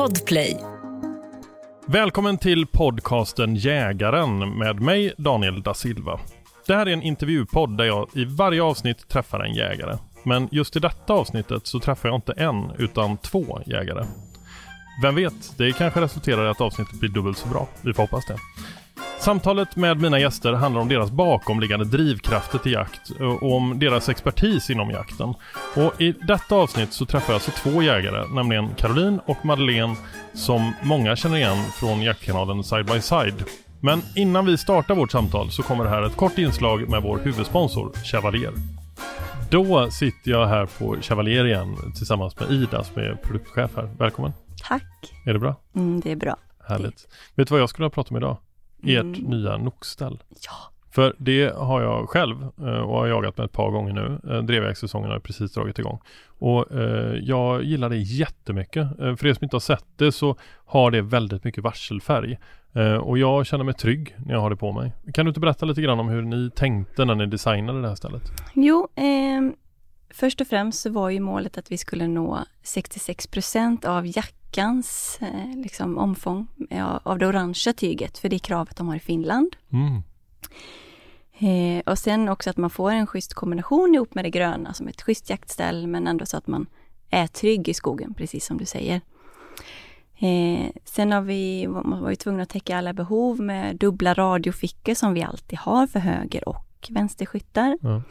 Podplay. Välkommen till podcasten Jägaren med mig Daniel da Silva. Det här är en intervjupodd där jag i varje avsnitt träffar en jägare. Men just i detta avsnittet så träffar jag inte en utan två jägare. Vem vet, det kanske resulterar i att avsnittet blir dubbelt så bra. Vi får hoppas det. Samtalet med mina gäster handlar om deras bakomliggande drivkrafter till jakt och om deras expertis inom jakten. Och i detta avsnitt så träffar jag alltså två jägare, nämligen Caroline och Madeleine som många känner igen från jaktkanalen Side by Side. Men innan vi startar vårt samtal så kommer det här ett kort inslag med vår huvudsponsor Chevalier. Då sitter jag här på Chevalier igen tillsammans med Ida som är produktchef här. Välkommen! Tack! Är det bra? Mm, det är bra. Härligt. Vet du vad jag skulle ha pratat om idag? Ert Mm. nya nockställ. Ja. För det har jag själv eh, och har jagat med ett par gånger nu. Eh, Drevjaktssäsongen har precis dragit igång. Och eh, jag gillar det jättemycket. Eh, för er som inte har sett det så har det väldigt mycket varselfärg. Eh, och jag känner mig trygg när jag har det på mig. Kan du inte berätta lite grann om hur ni tänkte när ni designade det här stället? Jo, ehm, först och främst så var ju målet att vi skulle nå 66 procent av jackans eh, liksom, omfång av det orangea tyget, för det är kravet de har i Finland. Mm. Eh, och sen också att man får en schysst kombination ihop med det gröna, som ett schysst jaktställ, men ändå så att man är trygg i skogen, precis som du säger. Eh, sen har vi, var vi tvungna att täcka alla behov med dubbla radiofickor som vi alltid har för höger och vänsterskyttar. Ja.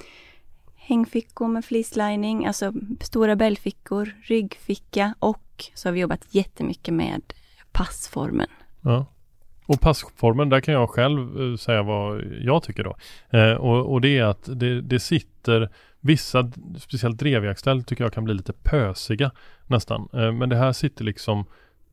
Hängfickor med fleecelining, alltså stora bälgfickor, ryggficka och så har vi jobbat jättemycket med passformen. Ja. Och passformen, där kan jag själv eh, säga vad jag tycker då. Eh, och, och det är att det, det sitter vissa, speciellt drevjaktställ tycker jag kan bli lite pösiga nästan. Eh, men det här sitter liksom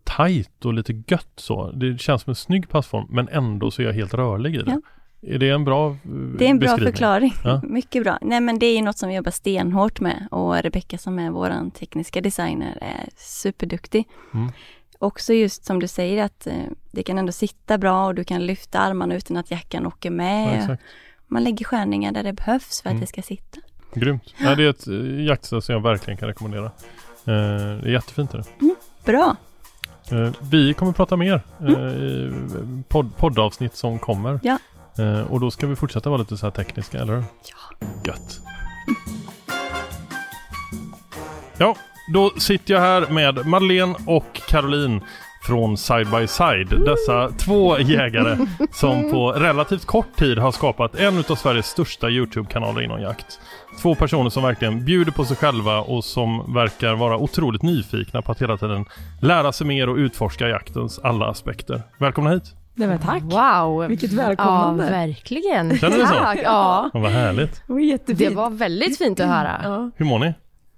tight och lite gött så. Det känns som en snygg passform men ändå så är jag helt rörlig i det. Ja. Är det en bra eh, Det är en bra förklaring. Ja. Mycket bra. Nej men det är något som vi jobbar stenhårt med och Rebecka som är vår tekniska designer är superduktig. Mm. Också just som du säger att eh, det kan ändå sitta bra och du kan lyfta armarna utan att jackan åker Ja, med. exakt. Man lägger skärningar där det behövs för att Mm. det ska sitta. Grymt. Ja, det är ett eh, jaktställ som jag verkligen kan rekommendera. Det är jättefint. Är det. Bra! Eh, vi kommer prata mer eh, i podd, poddavsnitt som kommer. Mm. Ja. Eh, och då ska vi fortsätta vara lite så här tekniska, eller? Ja. Gött. Ja, då sitter jag här med Madeleine och Caroline från Side by Side. Dessa två jägare som på relativt kort tid har skapat en av Sveriges största Youtube-kanaler inom jakt. Två personer som verkligen bjuder på sig själva och som verkar vara otroligt nyfikna på att hela tiden lära sig mer och utforska jaktens alla aspekter. Välkomna hit! Nej men tack. Wow! Vilket Ja, välkomnande. verkligen. Känner du så? Tack, ja. Ja, vad härligt! det var jättefint. Det var väldigt fint att höra. ja, Hur mår ni?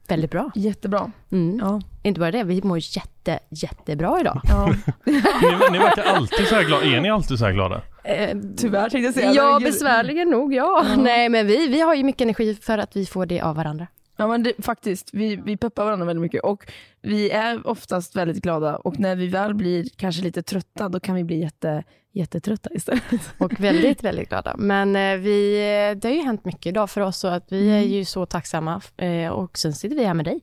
Väldigt bra. jättebra. Mm. Ja. Inte bara det, vi mår jätte, jättebra idag. Ja. Ni, ni verkar alltid så här glada. Är ni alltid så här glada? Eh, Tyvärr tänkte jag säga. ja, besvärligen nog, ja. Ja. Nej, men vi, vi har ju mycket energi för att vi får det av varandra. Ja men det, faktiskt, vi, vi peppar varandra väldigt mycket och vi är oftast väldigt glada och när vi väl blir kanske lite trötta då kan vi bli jätte, jättetrötta istället. Och väldigt, väldigt glada. Men eh, vi, det har ju hänt mycket idag för oss så att vi är Mm. ju så tacksamma. Eh, och sen sitter vi här med dig.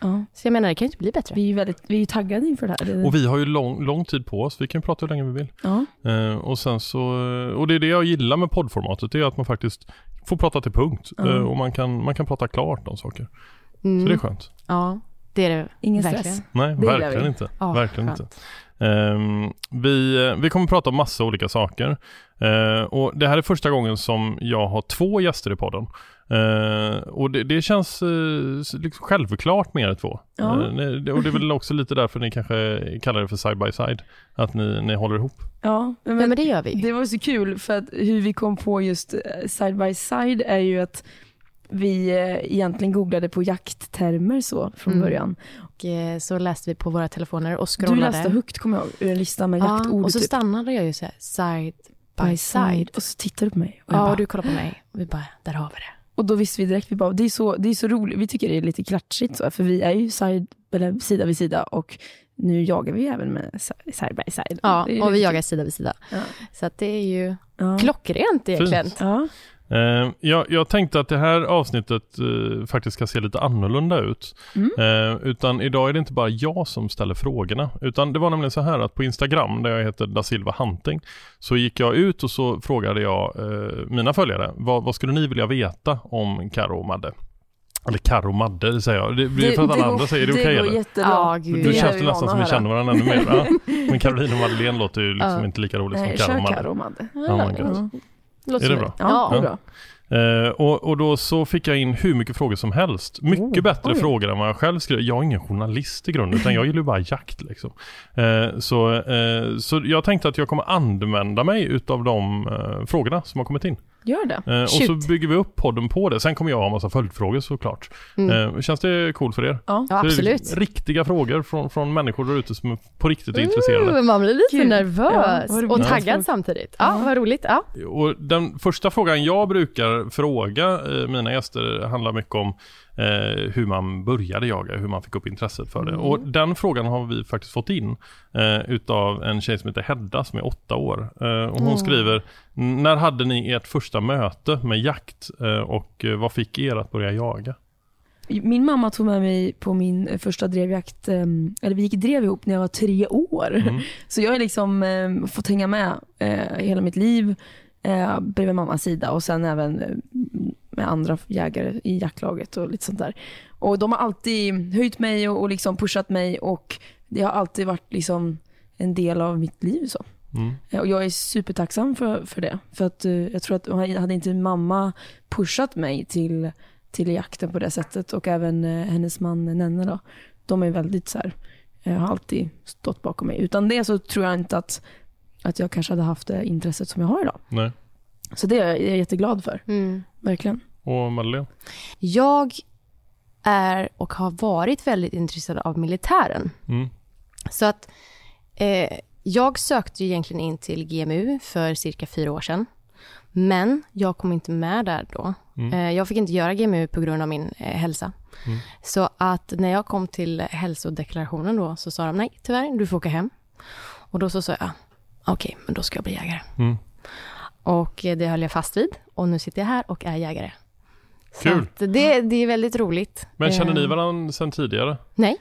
Ja. Så jag menar, det kan ju inte bli bättre. Vi är väldigt, vi är taggade inför det här. Det, Och vi har ju lång, lång tid på oss. Vi kan prata hur länge vi vill. ja. Eh, och sen så, och det är det jag gillar med poddformatet. Det är att man faktiskt får prata till punkt. Ja. Eh, och man kan, man kan prata klart om saker. Mm. Så det är skönt. Ja, det är det Ingen verkligen. stress. Nej, Det verkligen vi. inte. Ja, verkligen skönt. inte. Ehm, vi, eh, vi kommer prata om massa olika saker. Eh, och det här är första gången som jag har två gäster i podden. Eh, och det, det känns s- liksom självklart med er två. Ja. Ni- och det är väl också lite därför ni kanske kallar det för side by side. Att ni, ni håller ihop. Ja, men, Ja, men det gör vi. Det var så kul för att hur vi kom på just side by side är ju att vi egentligen googlade på jakttermer så från Mm. början. Och så läste vi på våra telefoner och Du scrollade. läste högt kommer jag ihåg, ur en lista med ja, jaktord och så typ. stannade jag ju så här, side by by side. side. Och så tittade du på mig. Och, Ja, bara, och du kollade på mig och vi bara, där har vi det. Och då visste vi direkt, vi bara, det är så, det är så roligt, vi tycker det är lite klatschigt så, för vi är ju side, eller sida vid sida och nu jagar vi även med si- side by side. Ja, och vi jagar sida vid sida. Ja. Så att det är ju Ja. klockrent egentligen. Ja. Eh, jag, jag tänkte att det här avsnittet eh, faktiskt ska se lite annorlunda ut. Mm. Eh, utan idag är det inte bara jag som ställer frågorna. Utan det var nämligen så här att på Instagram, där jag heter da Silva Hunting, så gick jag ut och så frågade jag eh, mina följare, vad, vad skulle ni vilja veta om Karo och Madde? Eller Karo och Madde säger jag. Det blir för att alla går- andra säger det, okej går eller? jättebra. Ja, gud. Nu är känns det nästan som vi känner varandra ännu mer. Ja. Men Caroline och Madeleine låter ju liksom inte lika roligt som Karo och kör Madde. Karo och Madde. Ja. Låter Är det bra? Ja, Ja. bra. Eh, och, och då så fick jag in hur mycket frågor som helst. Mycket Oh, bättre oj. frågor än vad jag själv skrev. Jag är ingen journalist i grunden utan jag gillar bara jakt liksom. Eh, så, eh, så jag tänkte att jag kommer använda mig utav de frågorna som har kommit in. Gör det. Eh, och så bygger vi upp podden på det. Sen kommer jag ha massa följdfrågor såklart. Mm. Eh, känns det coolt för er? Ja. Ja, Så absolut. Riktiga frågor från, från människor där ute som är på riktigt är intresserade. Man blir lite Kul. nervös Ja, och taggad samtidigt. Ja, vad roligt. Ja. Och den första frågan jag brukar fråga eh, mina gäster handlar mycket om eh, hur man började jaga, hur man fick upp intresset för det. Mm. Och den frågan har vi faktiskt fått in eh, utav en tjej som heter Hedda som är åtta år. Eh, och hon Mm. skriver, när hade ni ert första möte med jakt eh, och eh, vad fick er att börja jaga? Min mamma tog med mig på min eh, första drevjakt, eh, eller vi gick drev ihop när jag var tre år. Mm. Så jag har liksom eh, fått hänga med hela mitt liv bredvid mammas sida och sen även med andra jägare i jaktlaget och lite sånt där. Och de har alltid höjt mig och, och liksom pushat mig och det har alltid varit liksom en del av mitt liv. så. Mm. Eh, Och jag är supertacksam för, för det. För att eh, jag tror att hade inte mamma pushat mig till, till jakten på det sättet och även eh, hennes man Nenne då. De är väldigt så här, eh, har alltid stått bakom mig. Utan det så tror jag inte att, att jag kanske hade haft det intresset som jag har idag. Nej. Så det är jag, jätteglad för, Mm. Verkligen. Och Madeleine? Jag är och har varit väldigt intresserad av militären. Mm. Så att eh, jag sökte ju egentligen in till GMU för cirka fyra år sedan. Men jag kom inte med där då. Mm. Eh, jag fick inte göra GMU på grund av min eh, hälsa. Mm. Så att när jag kom till hälsodeklarationen då så sa de nej, tyvärr, du får åka hem. Och då så sa jag, okej, men då ska jag bli jägare. Och eh, det höll jag fast vid. Och nu sitter jag här och är jägare. Kul. det, det är väldigt roligt. Men känner ni Eh, varandra sedan tidigare? Nej.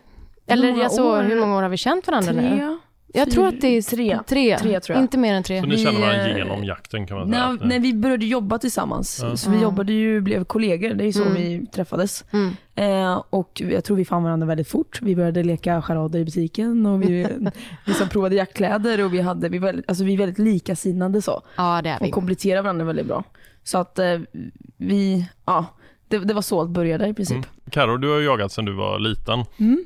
Eller jag så, hur många år har vi känt varandra nu? Jag tror att det är Tre. tre. Tre, tror jag. Inte mer än tre. Så ni Vi, känner varandra eh, genom jakten kan man säga? När, när vi började jobba tillsammans, Ja. så vi Ja. jobbade ju, blev kollegor, det är ju så Mm. vi träffades. Mm. Eh, och jag tror vi fann varandra väldigt fort. Vi började leka charader i butiken och vi liksom provade jaktkläder och vi, hade, vi, var, väldigt- alltså vi är väldigt likasinnande så. Ja, det är vi. Och kompletterar varandra väldigt bra. Så att eh, vi, ja, det, det var så allt började i princip. Mm. Karo, du har ju jagat sedan du var liten. Mm.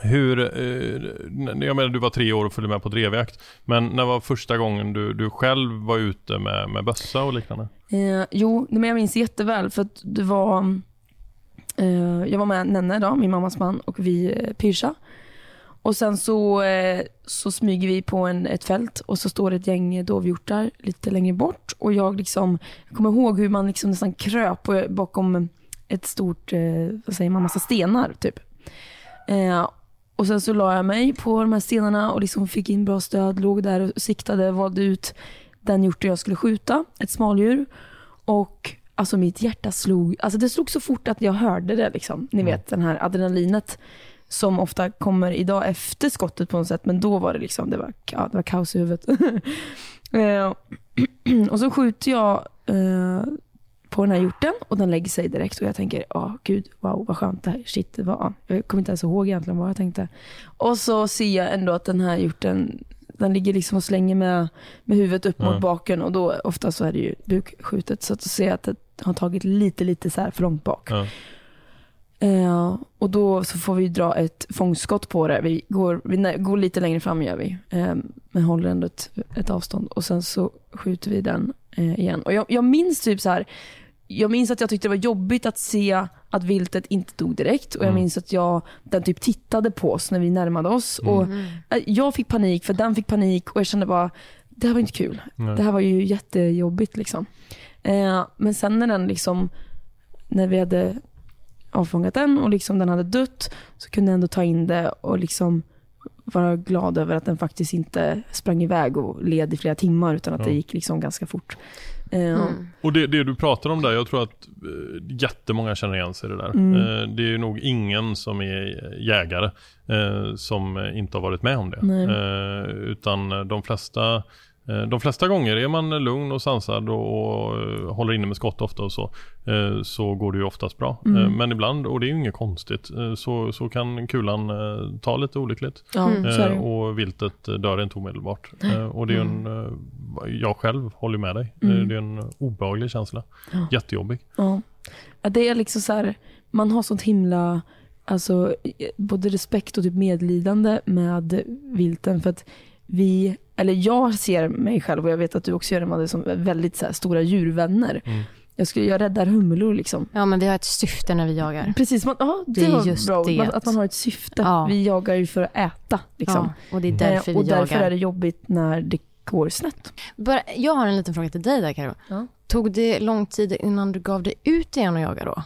Hur, eh, jag menar du var tre år och följde med på drevjakt. Men när var första gången du, du själv var ute med, med bössa och liknande? Eh, jo, men jag minns jätteväl för att det var, eh, jag var med Nenne då, min mammas man och vi eh, pyrsade. Och sen så, eh, så smyger vi på en, ett fält och så står det ett gäng dovhjortar lite längre bort. Och jag, liksom, jag kommer ihåg hur man liksom nästan kröp bakom ett stort, eh, vad säger man, massa stenar typ. Eh, och sen så la jag mig på de här stenarna och liksom fick in bra stöd, låg där och siktade, valde ut den hjorten jag skulle skjuta, ett smaldjur. Och alltså mitt hjärta slog, alltså det slog så fort att jag hörde det liksom. Ni Mm. vet den här adrenalinet som ofta kommer idag efter skottet på något sätt, men då var det liksom, det var, ja, det var kaos i huvudet. Eh, och så skjuter jag eh, på den här hjorten och den lägger sig direkt och jag tänker, ja gud, wow vad skönt det här, shit, det var, ja. jag kommer inte ens ihåg egentligen vad jag tänkte. Och så ser jag ändå att den här hjorten, den ligger liksom och slänger med, med huvudet upp Ja. mot baken och då ofta så är det ju bukskjutet så att jag att det har tagit lite, lite så här för långt bak. Ja. Eh, och då så får vi dra ett fångstskott på det. Vi går, vi nä- går lite längre fram gör vi. Eh, men håller ändå ett, ett avstånd. Och sen så skjuter vi den eh, igen. Och jag, jag minns typ så här. Jag minns att jag tyckte det var jobbigt att se att viltet inte dog direkt. Och jag Mm. minns att jag, den typ tittade på oss när vi närmade oss. Mm. Och Mm. eh, jag fick panik för den fick panik. Och jag kände bara, det här var inte kul. Nej. Det här var ju jättejobbigt liksom. Eh, men sen när den liksom, när vi hade avfångat den och liksom den hade dött så kunde jag ändå ta in det och liksom vara glad över att den faktiskt inte sprang iväg och led i flera timmar utan att Ja. det gick liksom ganska fort. Eh, Mm. Och det, det du pratar om där, jag tror att eh, jättemånga känner igen sig i det där. Mm. Eh, det är nog ingen som är jägare eh, som inte har varit med om det. Nej. Utan de flesta de flesta gånger är man lugn och sansad och, och eh, håller inne med skott ofta och så. eh, Så går det ju oftast bra. Mm. Eh, Men ibland, och det är ju inget konstigt, eh, så, så kan kulan eh, ta lite olyckligt. Mm. Eh. Och viltet eh, dör inte omedelbart. Eh, Och det är en, eh, jag själv håller med dig. Eh, Mm. Det är en obehaglig känsla. Ja. Jättejobbig. Ja. ja, det är liksom så här, man har sånt himla, alltså både respekt och typ medlidande med vilten för att vi, eller jag ser mig själv och jag vet att du också gör det Madde, som väldigt så här, stora djurvänner. Mm. Jag, skulle, jag räddar humlor liksom. Ja, men vi har ett syfte när vi jagar. Precis, man, ja, det, Det är just bra. det. Att man har ett syfte. Ja. Vi jagar ju för att äta. Liksom. Ja, och det är därför Eh, och vi därför jagar. är det jobbigt när det går snett. Bara, jag har en liten fråga till dig där Karo. Ja. Tog det lång tid innan du gav dig ut igen och jaga då?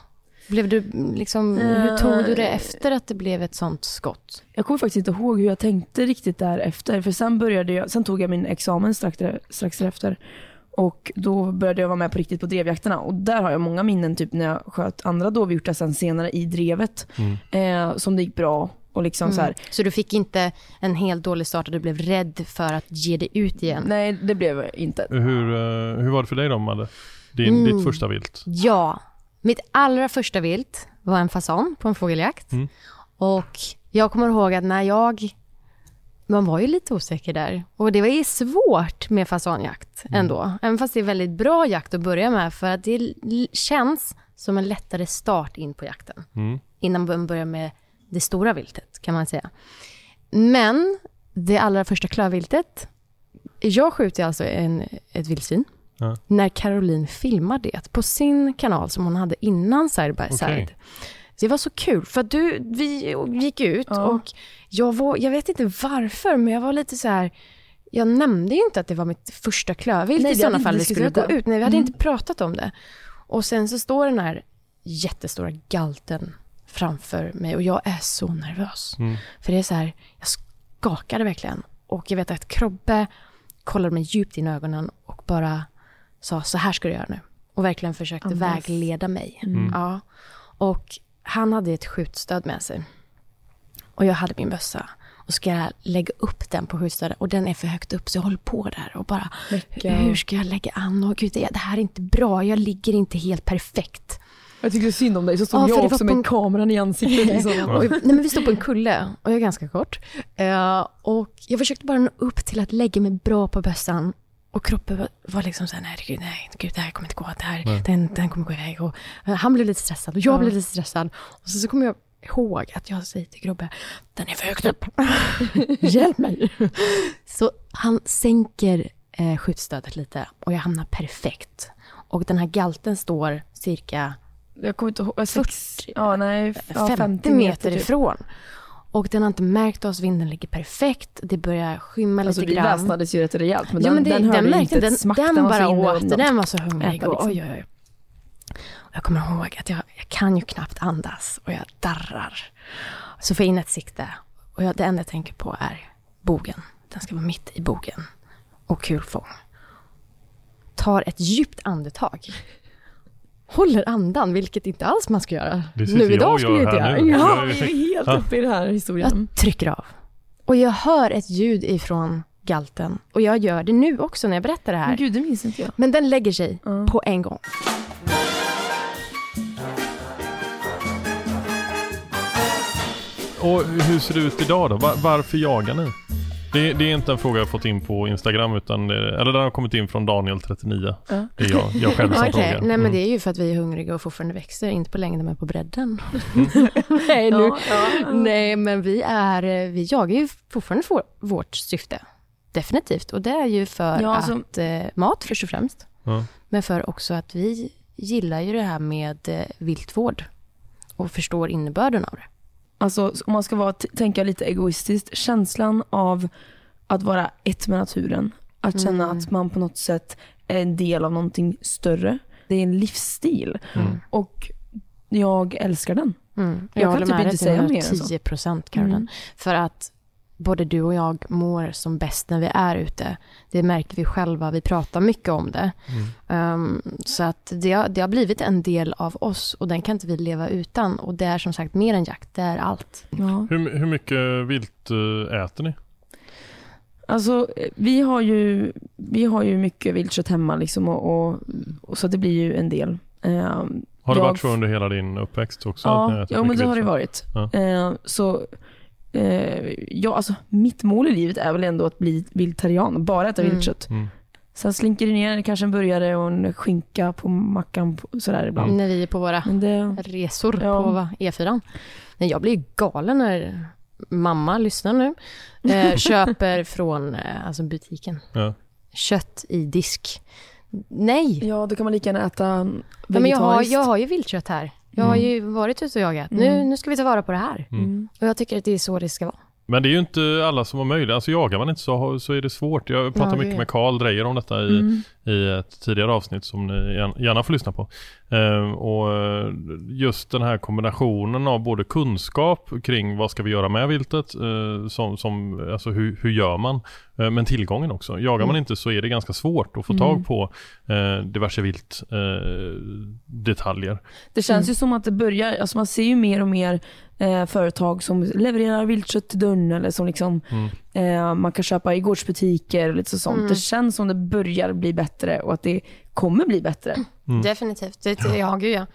Blev du liksom, hur tog du det Eh. efter att det blev ett sånt skott? Jag kommer faktiskt inte ihåg hur jag tänkte riktigt därefter. För sen, började jag, sen tog jag min examen strax, där- strax därefter. Och då började jag vara med på riktigt på drevjakterna. Och där har jag många minnen typ när jag sköt andra dovhjortar sen senare i drevet. Mm. Eh, som det gick bra. Och liksom så här. Så du fick inte en helt dålig start och du blev rädd för att ge dig ut igen? Nej, det blev jag inte. Hur, eh, hur var det för dig då Madde? Din, Mm. Ditt första vilt? Ja, mitt allra första vilt var en fasan på en fågeljakt. Mm. Och jag kommer ihåg att när jag, man var ju lite osäker där. Och det var ju svårt med fasanjakt ändå. Även fast det är väldigt bra jakt att börja med för att det känns som en lättare start in på jakten. Mm. Innan man börjar med det stora viltet kan man säga. Men det allra första klövviltet, jag skjuter alltså en, ett vildsvin. Ja. När Caroline filmar det på sin kanal som hon hade innan Side by Side. Så det var så kul för att du, vi gick ut Ja. och jag var, jag vet inte varför men jag var lite så här jag nämnde ju inte att det var mitt första klövvilt Nej, i sådana fall vi skulle gå ut. Nej, vi hade Mm. inte pratat om det. Och sen så står den här jättestora galten framför mig och jag är så nervös. Mm. För det är så här, jag skakade verkligen. Och jag vet att Krobbe kollade mig djupt in i ögonen och bara sa så här ska du göra nu. Och verkligen försökte Andas. vägleda mig. Mm. Ja. Och han hade ett skjutstöd med sig. Och jag hade min bössa. Och ska jag lägga upp den på skjutstödet och den är för högt upp så jag håller på där och bara Läcka. hur ska jag lägga an? Och gud, det det här är inte bra. Jag ligger inte helt perfekt. Jag tyckte synd om dig, så stod Ja, jag också på med en- kameran i ansiktet. Liksom. Och, nej, men vi stod på en kulle och jag är ganska kort. Eh, och jag försökte bara nå upp till att lägga mig bra på bössan. Och kroppen var, var liksom såhär, nej gud, nej, gud, det här kommer inte gå, det här, Nej. den, den kommer gå iväg. Och, eh, han blev lite stressad och jag Ja. blev lite stressad. Och så, så kommer jag ihåg att jag säger till Grobbe, den är för högt upp. Hjälp mig. så han sänker eh, skjutstödet lite och jag hamnar perfekt. Och den här galten står cirka Jag kommer inte ihåg, sex, ja, nej, ja, 50, 50 meter typ. ifrån. Och den har inte märkt oss, vinden ligger perfekt, det börjar skymma Alltså lite vi grann. väsnades ju rätt rejält men ja, den, men det, den den, hörde märkte, inte den, ett smack. den så bara åt, den var så hungrig. Äta, Och, liksom. oj, oj, oj. Jag kommer ihåg att jag, jag kan ju knappt andas och jag darrar. Så får jag in ett sikte och jag, det enda jag tänker på är bogen. Den ska vara mitt i bogen. Och kulfång. Tar ett djupt andetag. Håller andan, vilket inte alls man ska göra. Det nu jag idag skulle jag inte göra. nu. Ja, Ja, vi är helt Ja. uppe i den här historien. jag trycker av. Och jag hör ett ljud ifrån galten. Och jag gör det nu också när jag berättar det Men här. gud, det minns inte jag. Men den lägger sig Ja. på en gång. Och hur ser det ut idag då? Var, varför jagar ni? Det, det är inte en fråga jag fått in på Instagram utan det, eller den har kommit in från Daniel39. Ja. Det är jag, jag själv som Okej, frågar. nej men Mm. det är ju för att vi är hungriga och fortfarande växer, inte på längden men på bredden. nej, nu. Ja, ja. nej, men vi är, vi jagar ju fortfarande för vårt syfte. Definitivt. Och det är ju för Ja, alltså- att eh, mat först och främst. Ja. Men för också att vi gillar ju det här med eh, viltvård. Och förstår innebörden av det. Alltså om man ska vara, tänka lite egoistiskt, känslan av att vara ett med naturen. Att känna Mm. att man på något sätt är en del av någonting större. Det är en livsstil Mm. och jag älskar den. Mm. Jag kan håller typ med inte säga mer än så. 10 procent, Caroline. Mm. För att både du och jag mår som bäst när vi är ute. Det märker vi själva, vi pratar mycket om det. Um, så att det har, det har blivit en del av oss och den kan inte vi leva utan. Och det är som sagt mer än jakt, det är allt. Ja. Hur, hur mycket vilt eh, äter ni? Alltså vi har ju, vi har ju mycket viltkött hemma liksom och, och, och så det blir ju en del. Ehm, Har det jag- varit så under hela din uppväxt också? Ja, ja men det har det varit. Ja. Eh, så eh, ja, alltså, mitt mål i livet är väl ändå att bli vegetarian, bara äta Mm. viltkött. Mm. Sen slinker det ner kanske en burgare och en skinka på mackan på- sådär ibland. När vi är på våra det, resor Ja. på E4. Nej, jag blir galen när mamma, lyssnar nu, eh, köper från eh, alltså butiken. Ja. Kött i disk. Nej, ja, då kan man lika gärna äta ja, men jag, har, vegetariskt. jag har ju viltkött här. Jag har Mm. ju varit ute och jagat. Nu, Mm. nu ska vi ta vara på det här. Mm. Och jag tycker att det är så det ska vara. Men det är ju inte alla som har möjlighet. Alltså jagar man inte så, så är det svårt. Jag pratade Ja, mycket med Karl Drejer om detta i, Mm. I ett tidigare avsnitt som ni gärna- får lyssna på. Eh, och eh, just den här kombinationen av både kunskap kring vad ska vi göra med viltet, eh, som, som, alltså hur, hur gör man, eh, men tillgången också. Jagar man Mm. inte så är det ganska svårt att få Mm. tag på eh, diverse vilt detaljer. Det känns Mm. ju som att det börjar, alltså man ser ju mer och mer företag som levererar viltkött till dörren eller som liksom Mm. Eh, man kan köpa i gårdsbutiker och lite så sånt. Mm. Det känns som det börjar bli bättre och att det kommer bli bättre. Mm. Definitivt. Det, ja, gud ja.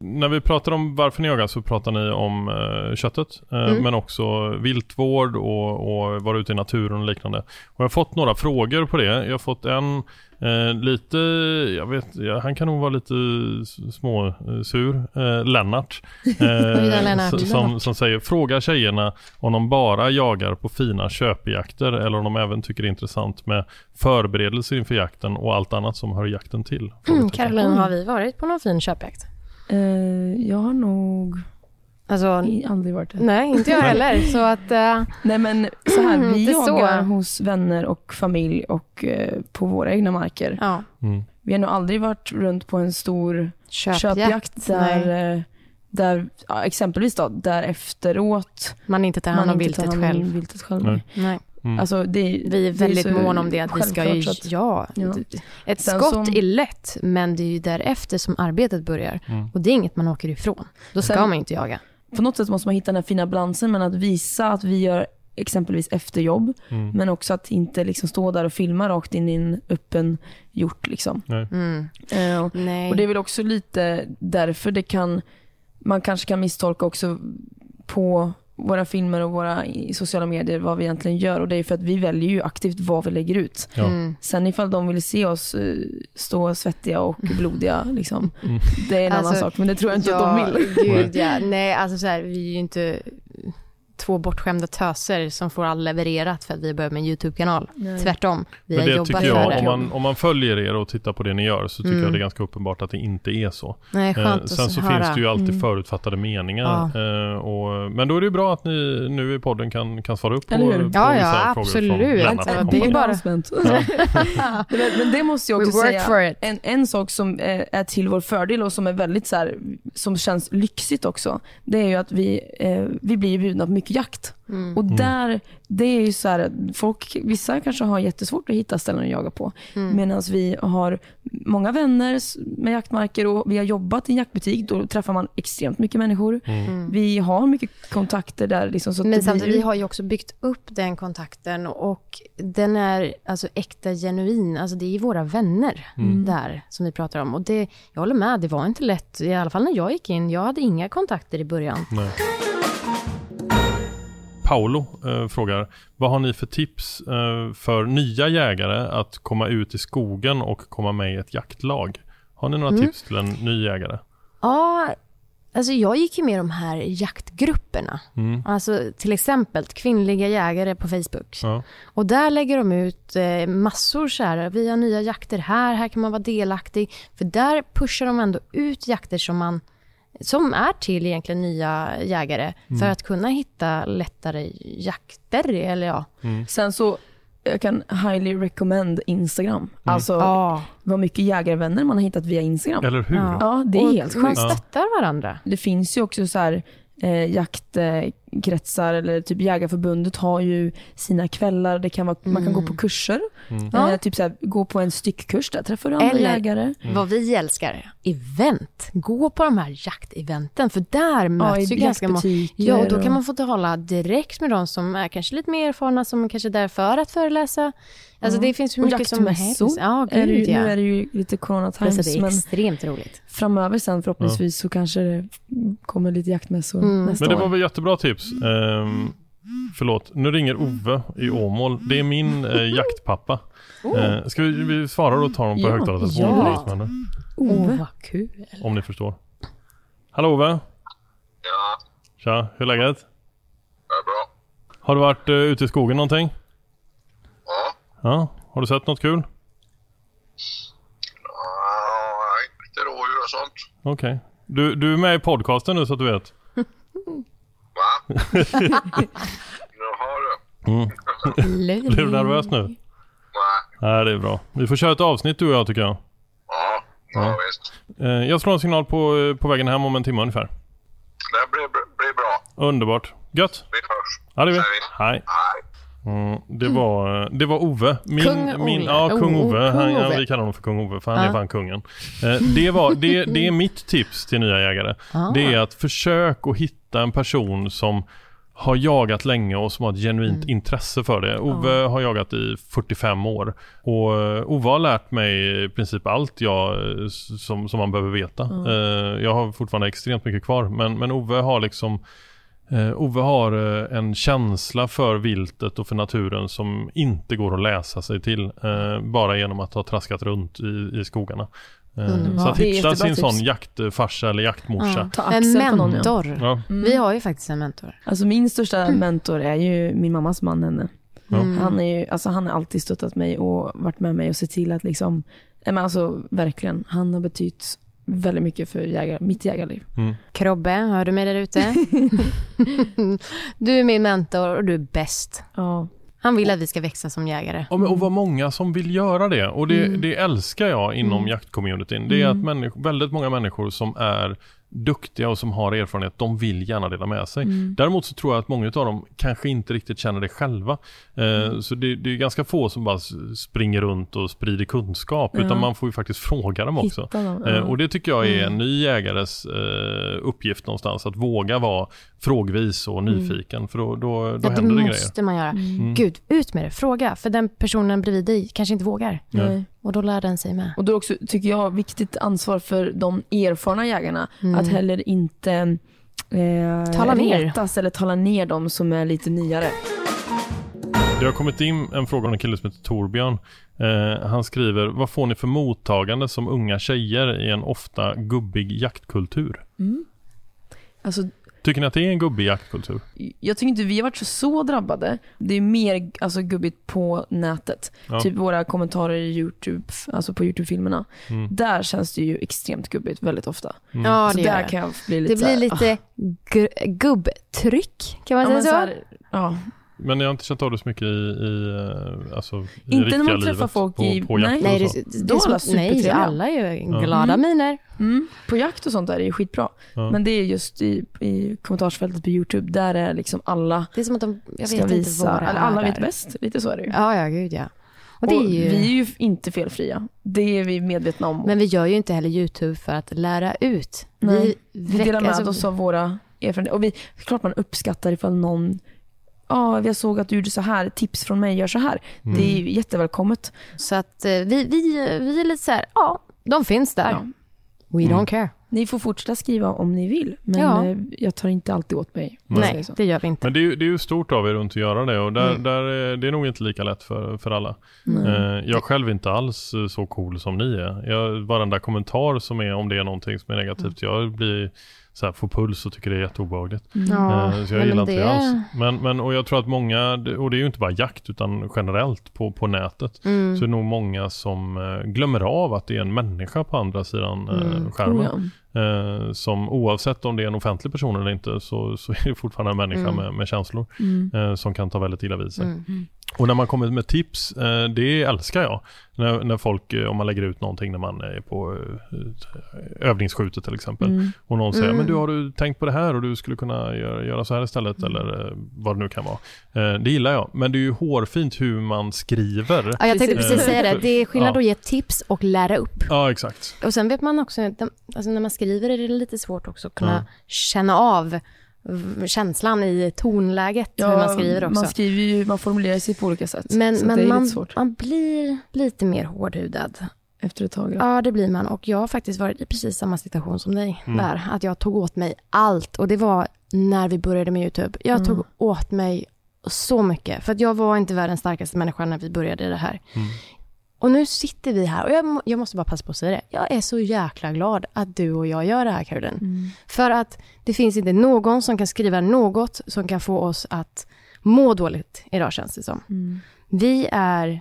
När vi pratar om varför ni jagar så pratar ni om eh, köttet eh, Mm. men också viltvård och, och vara ute i naturen och liknande. Och jag har fått några frågor på det. Jag har fått en eh, lite, jag vet, ja, han kan nog vara lite småsur, eh, Lennart. Oj då, Lennart. som, som säger, fråga tjejerna om de bara jagar på fina köpjakter eller om de även tycker det är intressant med förberedelser inför jakten och allt annat som hör jakten till. Mm. Caroline, har vi varit på någon fin köpjakt? Eh, jag har nog Alltså, i- aldrig varit det. nej, inte jag heller. Så att, eh, Nej men så här, vi så. jagar hos vänner och familj och eh, på våra egna marker. ja, Mm. Vi har nog aldrig varit runt på en stor köpjakt. köpjakt där, där ja, exempelvis då, där efteråt Man inte tar hand om inte viltet hand viltet själv. Nej. Nej. Mm. Alltså, det, Vi är väldigt måna om det, att vi ska ju, att- ja, Ja. ett Sen skott som- är lätt, men det är ju därefter som arbetet börjar. Mm. Och det är inget man åker ifrån. Då ska Sen- man inte jaga. På något sätt måste man hitta den här fina balansen mellan att visa att vi gör exempelvis efterjobb, Mm. men också att inte liksom stå där och filma rakt in i en öppen hjort. Liksom. Nej. Och det är väl också lite därför det kan, man kanske kan misstolka också på våra filmer och våra i sociala medier vad vi egentligen gör och det är för att vi väljer ju aktivt vad vi lägger ut. Ja. Mm. Sen ifall de vill se oss eh, stå svettiga och blodiga, liksom, Mm. det är en Alltså, annan sak men det tror jag inte att de vill. Gud, ja. Nej, alltså så här, vi är ju inte två bortskämda töser som får all levererat för att vi börjar med en YouTube-kanal. Nej. Tvärtom, vi Men har det jobbat tycker för jag, det. om man, om man följer er och tittar på det ni gör så tycker Mm. jag det är ganska uppenbart att det inte är så. Nej, Eh, skönt att sen så höra. finns det ju alltid Mm. förutfattade meningar. Eh, och, men då är det ju bra att ni nu i podden kan, kan svara upp på, på hur? vissa Ja, ja, frågor absolut. från Lennart. Ja, det är bara- men, men det måste jag också säga. En, en sak som är, är till vår fördel och som är väldigt så här, som känns lyxigt också, det är ju att vi, eh, vi blir bjudna på mycket jakt. Mm. Och där, det är ju så här, folk, vissa kanske har jättesvårt att hitta ställen att jaga på. Mm. Medan vi har många vänner med jaktmarker och vi har jobbat i en jaktbutik, då träffar man extremt mycket människor. Mm. Mm. Vi har mycket kontakter där. Liksom, så Men samtidigt, ju- vi har ju också byggt upp den kontakten och den är alltså äkta genuin. Alltså det är våra vänner Mm. där som vi pratar om. Och det, jag håller med, det var inte lätt. I alla fall när jag gick in. Jag hade inga kontakter i början. Nej. Paolo eh, frågar, vad har ni för tips eh, för nya jägare att komma ut i skogen och komma med i ett jaktlag? Har ni några Mm. tips till en ny jägare? Ja, alltså jag gick ju med de här jaktgrupperna. Mm. Alltså till exempel kvinnliga jägare på Facebook. Ja. Och där lägger de ut eh, massor så här, vi har nya jakter här, här kan man vara delaktig. För där pushar de ändå ut jakter som man som är till egentligen nya jägare för att kunna hitta lättare jakter. Eller ja. Sen så, jag kan highly recommend Instagram. Alltså ja. vad mycket jägarvänner man har hittat via Instagram. Eller hur? Ja. Ja, det är Och helt Man sjukt. Ja. stöttar varandra. Det finns ju också så här eh, jakt, eh, kretsar eller typ Jägarförbundet har ju sina kvällar. Det kan vara, Man kan gå på kurser. Mm. Ja. Eh, typ så här, gå på en styckkurs, där träffar du andra Eller- jägare. Vad vi älskar, event. Gå på de här jakteventen, för där Ja, möts i ju ganska många. Ja, och då kan man få tala direkt med de som är kanske lite mer erfarna, som kanske är där för att föreläsa. Alltså Ja. det finns hur Och mycket som helst. Ja, är det ju, gud ja. Nu är det ju lite corona att times, det är extremt roligt. framöver sen förhoppningsvis så kanske det kommer lite jaktmässor Mm. nästa Men det år. var väl jättebra tips. Ehm, förlåt, nu ringer Ove i Åmål. Det är min eh, jaktpappa. Eh, ska vi, vi svara och ta honom på Ja, högtalartelefon? ja. Ove. vad kul. Om ni förstår. Hallå Ove! Ja, Tja, hur är läget? det är bra. Har du varit uh, ute i skogen någonting? Ja. Ja, har du sett något kul? Ja, nej, lite rådjur och sånt. Okej. Du, du är med i podcasten nu så att du vet. Jaha du. Blir du nervös nu? Nej. Nej, det är bra. Vi får köra ett avsnitt du och jag tycker jag. Ja, ja, visst. Eh, jag slår en signal på, eh, på vägen hem om en timme ungefär. Det blir, blir bra. Underbart. Gött. Vi hörs. Ja, det är vi. Vi. Hej. Mm, det, var, det var Ove. Min, Kung min, Olle. ja, kung Oh, Ove. kung Han, ja, Ove. vi kallar honom för kung Ove för han Ja. är fan kungen. Eh, det, var, det, det är mitt tips till nya jägare. Ah. Det är att försök att hitta en person som har jagat länge och som har ett genuint Mm. intresse för det. Ove har jagat i 45 år och eh, Ove har lärt mig i princip allt jag, eh, som, som man behöver veta. Eh, jag har fortfarande extremt mycket kvar men, men Ove har liksom Eh, Ove har eh, en känsla för viltet och för naturen som inte går att läsa sig till eh, bara genom att ha traskat runt i, i skogarna. Eh, Underbart. så att hitta sin sån tips. jaktfarsa eller jaktmorsa. Ta En ja. mentor. Ja. Vi har ju faktiskt en mentor. Alltså min största mentor är ju min mammas man henne. Ja. Mm. Han, är ju, alltså han har alltid stöttat mig och varit med mig och sett till att liksom, men alltså verkligen, han har betytt väldigt mycket för jägar, mitt jägarliv. Mm. Krobbe, hör du mig där ute? du är min mentor och du är bäst. Ja. Han vill att vi ska växa som jägare. Ja, men, och vad många som vill göra det. Och det, Mm. det älskar jag inom Mm. jaktcommunityn. Det är att människor, väldigt många människor som är duktiga och som har erfarenhet, de vill gärna dela med sig. Mm. Däremot så tror jag att många av dem kanske inte riktigt känner det själva. Eh, Så det, det är ganska få som bara springer runt och sprider kunskap, Ja. utan man får ju faktiskt fråga dem också. Dem. Eh, Ja. Och det tycker jag är Mm. en ny jägares eh, uppgift någonstans, att våga vara frågvis och nyfiken, för då, då, då Ja, det händer det grejer. måste man göra. Mm. Gud, ut med det. Fråga. För den personen bredvid dig kanske inte vågar. Nej. Och då lär den sig med. Och då också, tycker jag, viktigt ansvar för de erfarna jägarna Mm. att heller inte eh, Tala ner. retas eller tala ner de som är lite nyare. Det har kommit in en fråga om en kille som heter Torbjörn. Eh, han skriver, vad får ni för mottagande som unga tjejer i en ofta gubbig jaktkultur? Alltså, Tycker ni att det är en gubbig jaktkultur? jag tycker inte vi har varit så, så drabbade. Det är mer alltså, gubbigt på nätet. Ja. Typ våra kommentarer i YouTube, alltså på YouTube-filmerna. Mm. Där känns det ju extremt gubbigt väldigt ofta. Mm. Ja, så det gör där det. kan jag bli lite Det så blir lite gu- gubbtryck, kan man ah, säga så? så här, ja. Men jag har inte känt av det så mycket i, i, eh, alltså, i Inte när riktiga livet folk på, i- på jakter Nej, och så. det, det, är är alla nej, alla är glada Mm. miner. Mm. På jakt och sånt där är det skitbra. Ja. Men det är just i, i kommentarsfältet på YouTube, där är liksom alla Det är som att de, jag ska vet inte visa, vad det alla vet där. bäst. Lite så är det ju. Ja, ja, gud ja. Och det Och är ju... Vi är ju inte felfria. Det är vi medvetna om. Men vi gör ju inte heller YouTube för att lära ut. Nej, vi, vi delar med alltså- oss av våra erfarenheter. Och vi, klart man uppskattar ifall någon Ja, jag såg att du gjorde så här, tips från mig, gör så här. Mm. Det är ju jättevälkommet. Så att eh, vi, vi, vi är lite så här, ja, de finns där. Ja. We Mm. don't care. Ni får fortsätta skriva om ni vill, men Ja. eh, jag tar inte alltid åt mig. Nej, det gör vi inte. Men det är, ju, det är ju stort av er att inte göra det och där, Mm. där, är- det är nog inte lika lätt för, för alla. Eh, jag själv är inte alls eh, så cool som ni är. Jag, varenda kommentar som är om det är någonting som är negativt, jag blir så här, får puls och tycker det är jätteobehagligt. Ja, Eh, Så jag nej, gillar men inte det alls. Men, men, och jag tror att många, och det är ju inte bara jakt utan generellt på, på nätet, Mm. så är det nog många som eh, glömmer av att det är en människa på andra sidan eh, Mm, skärmen. Oh, ja. Eh, som oavsett om det är en offentlig person eller inte så, så är det fortfarande en människa Mm. med, med känslor Mm. eh, som kan ta väldigt illa vid sig. Mm. Och när man kommer med tips, eh, det älskar jag. När, när folk, eh, om man lägger ut någonting när man är på eh, övningsskjutet till exempel. Mm. Och någon säger, Mm. men du har du tänkt på det här och du skulle kunna göra, göra så här istället Mm. eller vad det nu kan vara. Det gillar jag, men det är ju hårfint hur man skriver. Ja, jag tänkte Precis. säga det. Det är skillnad Ja. att ge tips och lära upp. Ja, exakt. Och sen vet man också, alltså när man skriver är det lite svårt också att kunna känna av känslan i tonläget, hur man skriver också. Man skriver ju, man formulerar sig på olika sätt. men så det är men man, lite svårt man blir lite mer hårdhudad. efter ett tag. Ja. Ja, det blir man. Och jag har faktiskt varit i precis samma situation som dig Mm. där. Att jag tog åt mig allt. Och det var när vi började med YouTube. Jag tog Mm. åt mig så mycket. För att jag var inte världens starkaste människa när vi började i det här. Mm. Och nu sitter vi här och jag, jag måste bara passa på att säga det. Jag är så jäkla glad att du och jag gör det här Caroline. Mm. För att det finns inte någon som kan skriva något som kan få oss att må dåligt idag känns det som. Mm. Vi är,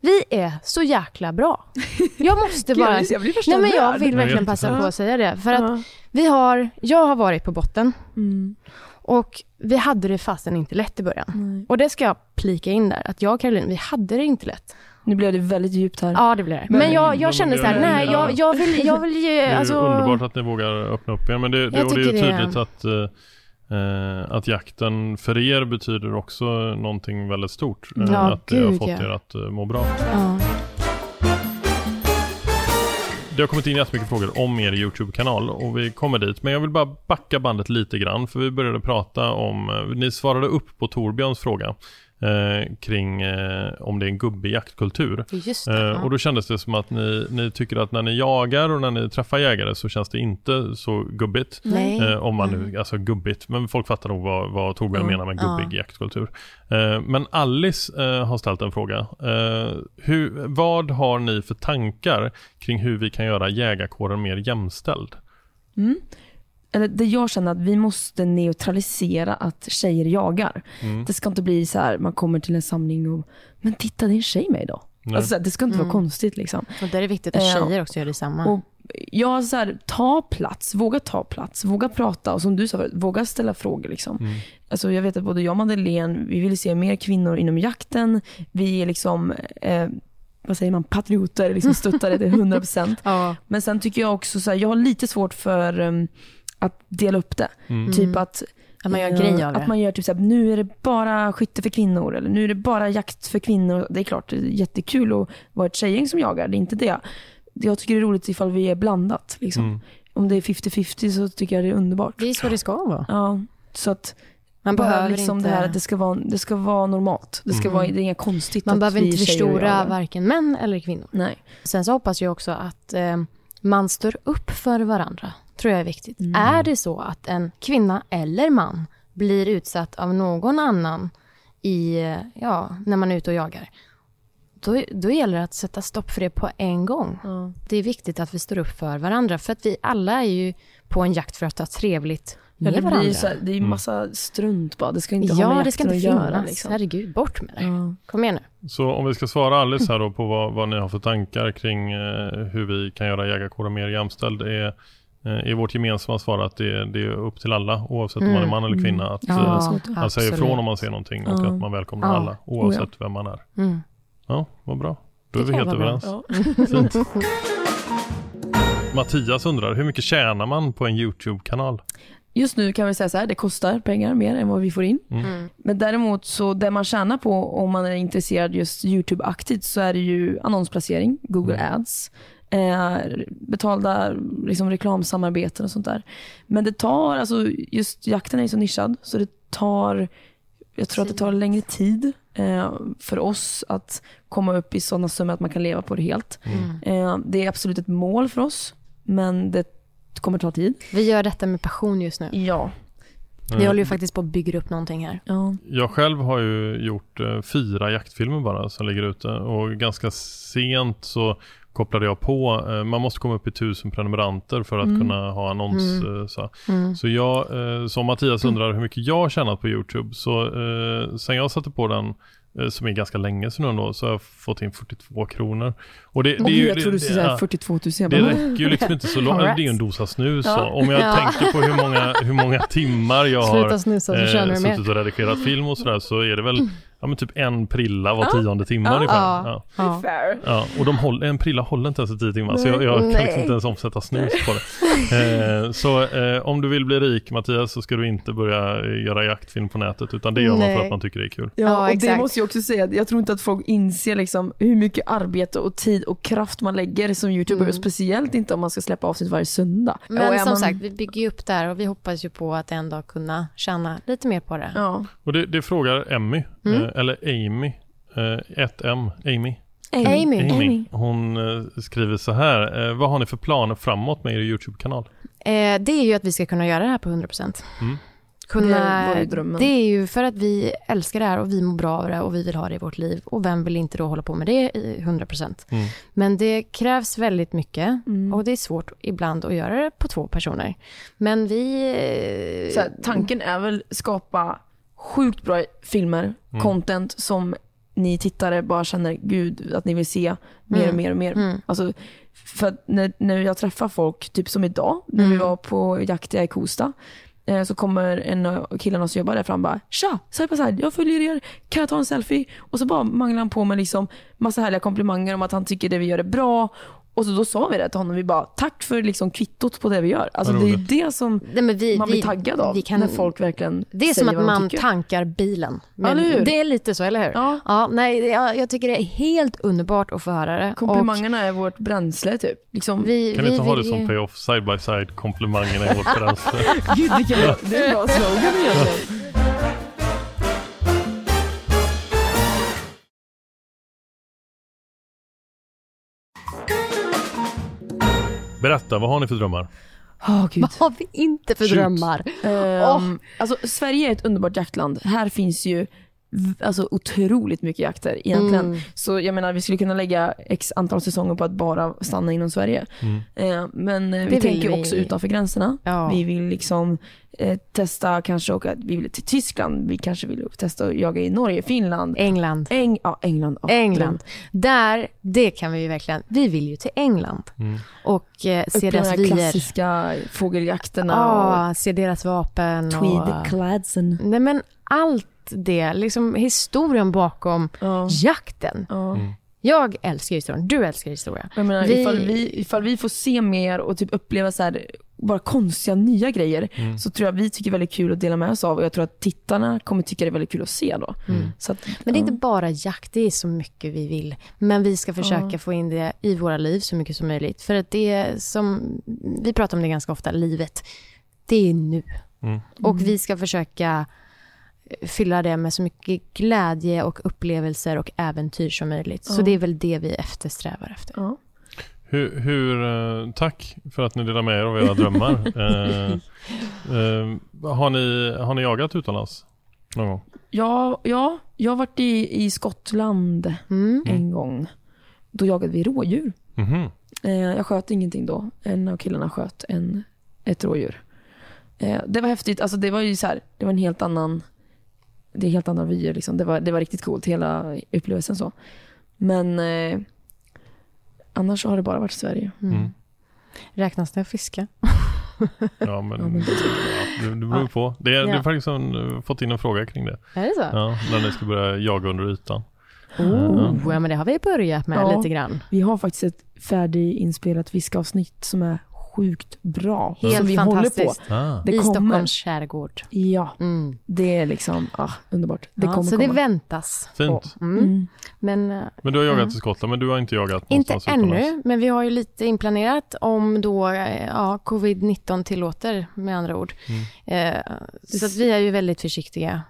vi är så jäkla bra. Jag måste bara... jag blir Nej men jag vill verkligen passa på att säga det. För att vi har, jag har varit på botten Mm. och vi hade det fasen inte lätt i början. Nej. Och det ska jag plika in där, att jag och Caroline, vi hade det inte lätt. Nu blev det väldigt djupt här. Ja, det blir det. Men- Men jag, jag kände så här, det- nej, jag, jag vill, jag vill ge, Det är alltså... underbart att ni vågar öppna upp er. Men det, det, och det är ju tycker det- tydligt att, eh, eh, att jakten för er betyder också någonting väldigt stort. Eh, Ja, att det har fått ja. er att eh, må bra. Ja. Det har kommit in jättemycket frågor om er YouTube-kanal och vi kommer dit. Men jag vill bara backa bandet lite grann för vi började prata om, eh, ni svarade upp på Torbjörns fråga eh, kring eh, om det är en gubbig jaktkultur. Just det. Eh, och då kändes det som att ni, ni tycker att när ni jagar och när ni träffar jägare så känns det inte så gubbigt. Nej. Eh, om man nu, alltså gubbigt, men folk fattar nog vad, vad Torbjörn Ja. menar med gubbig Ja. jaktkultur. Eh, men Alice eh, har ställt en fråga. Eh, hur, vad har ni för tankar kring hur vi kan göra jägarkåren mer jämställd? Mm. Eller det jag känner att vi måste neutralisera att tjejer jagar. Mm. Det ska inte bli så här, man kommer till en samling och men titta det är en tjej med idag. Alltså, det ska inte Mm. vara konstigt liksom. Och där är det viktigt att Eh, tjejer också gör detsamma. Och jag så här, ta plats, våga ta plats, våga prata och som du sa förut, våga ställa frågor. Liksom. Mm. Alltså, jag vet att både jag och Madeleine, vi vill se mer kvinnor inom jakten. Vi är liksom, eh, vad säger man, patrioter, liksom stöttar det till 100%. ja. Men sen tycker jag också så här, jag har lite svårt för um, att dela upp det. Mm. Typ att, Att man gör eh, grej av det. Att man gör typ så här, nu är det bara skytte för kvinnor eller nu är det bara jakt för kvinnor. Det är klart, det är jättekul att vara ett tjejgäng som jagar, det är inte det. Jag tycker det är roligt ifall vi är blandat. Liksom. Mm. Om det är 50-50 så tycker jag det är underbart. Det är så det ska vara. Ja, så att Man behöver liksom inte, det här att det ska vara, det ska vara normalt. Det, ska Mm. vara, det är inget konstigt man att behöver vi inte förstora varken män eller kvinnor. Nej. Sen så hoppas jag också att eh, man står upp för varandra. Tror jag är viktigt. Mm. Är det så att en kvinna eller man blir utsatt av någon annan i, ja, när man är ute och jagar. Då, då gäller det att sätta stopp för det på en gång. Ja. Det är viktigt att vi står upp för varandra. För att vi alla är ju på en jakt för att ha trevligt Ja, med det varandra. blir så här, det är ju Mm. massa strunt bara. Det ska inte ha ja, med det ska inte att finnas. göra. Liksom. Herregud, bort med det. Ja. Kom igen nu. Så om vi ska svara Alice här då på vad, vad ni har för tankar kring eh, hur vi kan göra jägarkåren mer jämställd är, eh, är vårt gemensamma svar att det, det är upp till alla oavsett om man är man eller kvinna att Ja, eh, så- man säger ifrån om man ser någonting och Ja. att man välkomnar Ja. alla oavsett vem man är. Mm. Ja, vad bra. Då Det är vi helt överens. Ja. Fint. Mattias undrar, hur mycket tjänar man på en YouTube-kanal? Just nu kan vi säga så här, det kostar pengar mer än vad vi får in. Mm. Men däremot så det man tjänar på om man är intresserad just YouTube-aktigt så är det ju annonsplacering, Google Mm. Ads, eh, betalda liksom, reklamsamarbeten och sånt där. Men det tar, alltså just jakten är ju så nischad så det tar, jag tror att det tar längre tid eh, för oss att komma upp i sådana summor att man kan leva på det helt. Mm. Eh, det är absolut ett mål för oss men det kommer ta tid. Vi gör detta med passion just nu. Ja. Vi håller ju faktiskt på att bygga upp någonting här. ja. Jag själv har ju gjort eh, fyra jaktfilmer bara som ligger ute och ganska sent så kopplade jag på, eh, man måste komma upp i tusen prenumeranter för att Mm. kunna ha annons. Mm. Eh, så. Mm. så jag, eh, som Mattias undrar hur mycket jag har tjänat på YouTube, så sen jag satte på den som är ganska länge sedan då, så har jag fått in 42 kronor. Och det, det, är ju- jag trodde du skulle säga ja. 42 000. Jag det räcker ju liksom inte så långt, det är ju en dosa snus. Ja. Om jag Ja. tänker på hur många, hur många timmar jag har Sluta snusa så tjänar eh, suttit och redigerat film och sådär så är det väl ja, men typ en prilla var tionde timme Ja. ungefär. Ja. Ja. Ja. Fair. Ja, och de håller, en prilla håller inte ens i tio timmar så jag, jag kan Nej. liksom inte ens omsätta snus på det. Eh, så eh, om du vill bli rik Mattias så ska du inte börja eh, göra jaktfilm på nätet utan det gör man för Nej. att man tycker det är kul. Ja, och det exakt. måste jag också säga, jag tror inte att folk inser liksom hur mycket arbete och tid och kraft man lägger som youtuber, Mm. speciellt inte om man ska släppa avsnitt varje söndag. Men som man, sagt, vi bygger ju upp där och vi hoppas ju på att en dag kunna tjäna lite mer på det. Ja. Och det, det frågar Emmy, Mm. eh, eller Amy, eh, ett M, Amy. Amy. Amy. Hon eh, skriver så här, eh, vad har ni för planer framåt med er YouTube-kanal? Eh, det är ju att vi ska kunna göra det här på 100%. Mm. Kunna, Det drömmen. det är ju för att vi älskar det här och vi mår bra av det och vi vill ha det i vårt liv. Och vem vill inte då hålla på med det i 100%? Mm. Men det krävs väldigt mycket Mm. och det är svårt ibland att göra det på två personer. Men vi... eh, Så här, tanken är väl skapa sjukt bra filmer, Mm. content som ni tittare bara känner gud att ni vill se mer Mm. och mer och mer. Mm. Alltså, för när, när jag träffar folk, typ som idag, när vi Mm. var på jakt i Kosta, eh, så kommer en av killarna som jobbar där fram bara Tja! Side by side, jag följer er, kan jag ta en selfie? Och så bara manglar han på med liksom massa härliga komplimanger om att han tycker det vi gör är bra. Och så då sa vi det till honom, vi bara tack för liksom kvittot på det vi gör. Alltså det är det som Nej, men vi, man vi, blir taggad av vi kan, när folk verkligen Det är som att man tycker. tankar bilen. Ja, eller hur? det är lite så, eller hur? Ja. Ja, nej, det- jag, jag tycker det är helt underbart att få höra det. Komplimangerna är vårt bränsle typ. Liksom, Och vi, Kan vi vi inte ha det som pay-off, side by side, komplimangerna i vårt bränsle? Gud vilken bra, det är en bra slogan egentligen. Berätta, vad har ni för drömmar? Åh gud. Vad har vi inte för Shoot. drömmar? Ehm, Alltså Sverige är ett underbart jaktland. Här finns ju alltså, otroligt mycket jakter egentligen. Mm. Så jag menar vi skulle kunna lägga x antal säsonger på att bara stanna inom Sverige. Mm. Eh, men eh, vi vill tänker vi. också utanför gränserna. Ja. Vi vill liksom eh, testa kanske åka, vi vill till Tyskland, vi kanske vill testa att jaga i Norge, Finland, England. Eng, ja, England. ja, England. Där, det kan vi ju verkligen. Vi vill ju till England Mm. och eh, se deras de här vyer. klassiska fågeljakterna Ja, se deras vapen. och Och, tweedklädseln. nej men allt det, liksom historien bakom Ja. jakten. Ja. Mm. Jag älskar historien, du älskar historia. Jag menar, Vi- ifall, vi, ifall vi får se mer och typ uppleva så här, bara konstiga nya grejer Mm. så tror jag vi tycker det är väldigt kul att dela med oss av och jag tror att tittarna kommer tycka det är väldigt kul att se då. Mm. Så att, Men det är ja. inte bara jakt, det är så mycket vi vill. Men vi ska försöka Ja. få in det i våra liv så mycket som möjligt. För att det är som, vi pratar om det ganska ofta, livet, det är nu. Mm. Och vi ska försöka fylla det med så mycket glädje och upplevelser och äventyr som möjligt. Så det är väl det vi eftersträvar efter. Ja. Hur, hur, eh, tack för att ni delar med er av era drömmar. eh, eh, har, ni, har ni jagat utomlands någon gång? Ja, ja, jag har varit i, i Skottland Mm. en gång. Då jagade vi rådjur. Mhm. Eh, jag sköt ingenting då. En av killarna sköt en, ett rådjur. Eh, det var häftigt. Alltså det var ju så här, det var en helt annan det är helt andra vyer liksom. Det var, det var riktigt coolt hela upplevelsen så. Men eh, annars har det bara varit Sverige. Mm. Räknas det att fiska? Ja, men, Ja, men det ja, det, det beror på. Det, är- det Ja. är faktiskt en, eh, fått in en fråga kring det. Är det så? Ja, när ni ska börja jaga under ytan. Oh, ja, men det har vi börjat med Ja. lite grann. Vi har faktiskt ett färdiginspelat fiskavsnitt som är sjukt bra. Helt som vi håller fantastiskt. på. Ah. Det I kommer. Stockholms skärgård. Ja, Mm. det är liksom ah, underbart. Det ja, kommer så det komma. väntas. Fint. Mm. Mm. Men Men du har jagat Mm. i Skottland, men du har inte jagat inte någonstans utomlands? ännu, men vi har ju lite inplanerat om då eh, ja, covid-19 tillåter med andra ord. Mm. Eh, så att vi är ju väldigt försiktiga.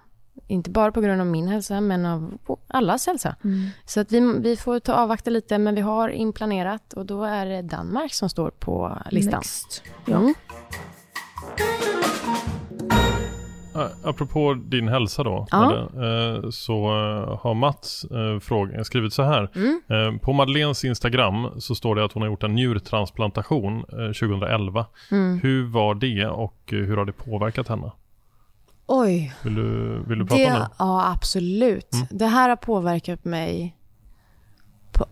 Inte bara på grund av min hälsa, men av allas hälsa. Mm. Så att vi, vi får ta avvakta lite, men vi har inplanerat och då är det Danmark som står på listan. Next. Ja. Mm. Apropå din hälsa då, Ja. Madde, eh, så eh, har Mats fråga, skrivit så här. Mm. Eh, på Madeleines Instagram så står det att hon har gjort en njurtransplantation eh, 2011. Mm. Hur var det och eh, hur har det påverkat henne? Oj, Vill du, vill du prata om det, det? ja absolut. Mm. Det här har påverkat mig på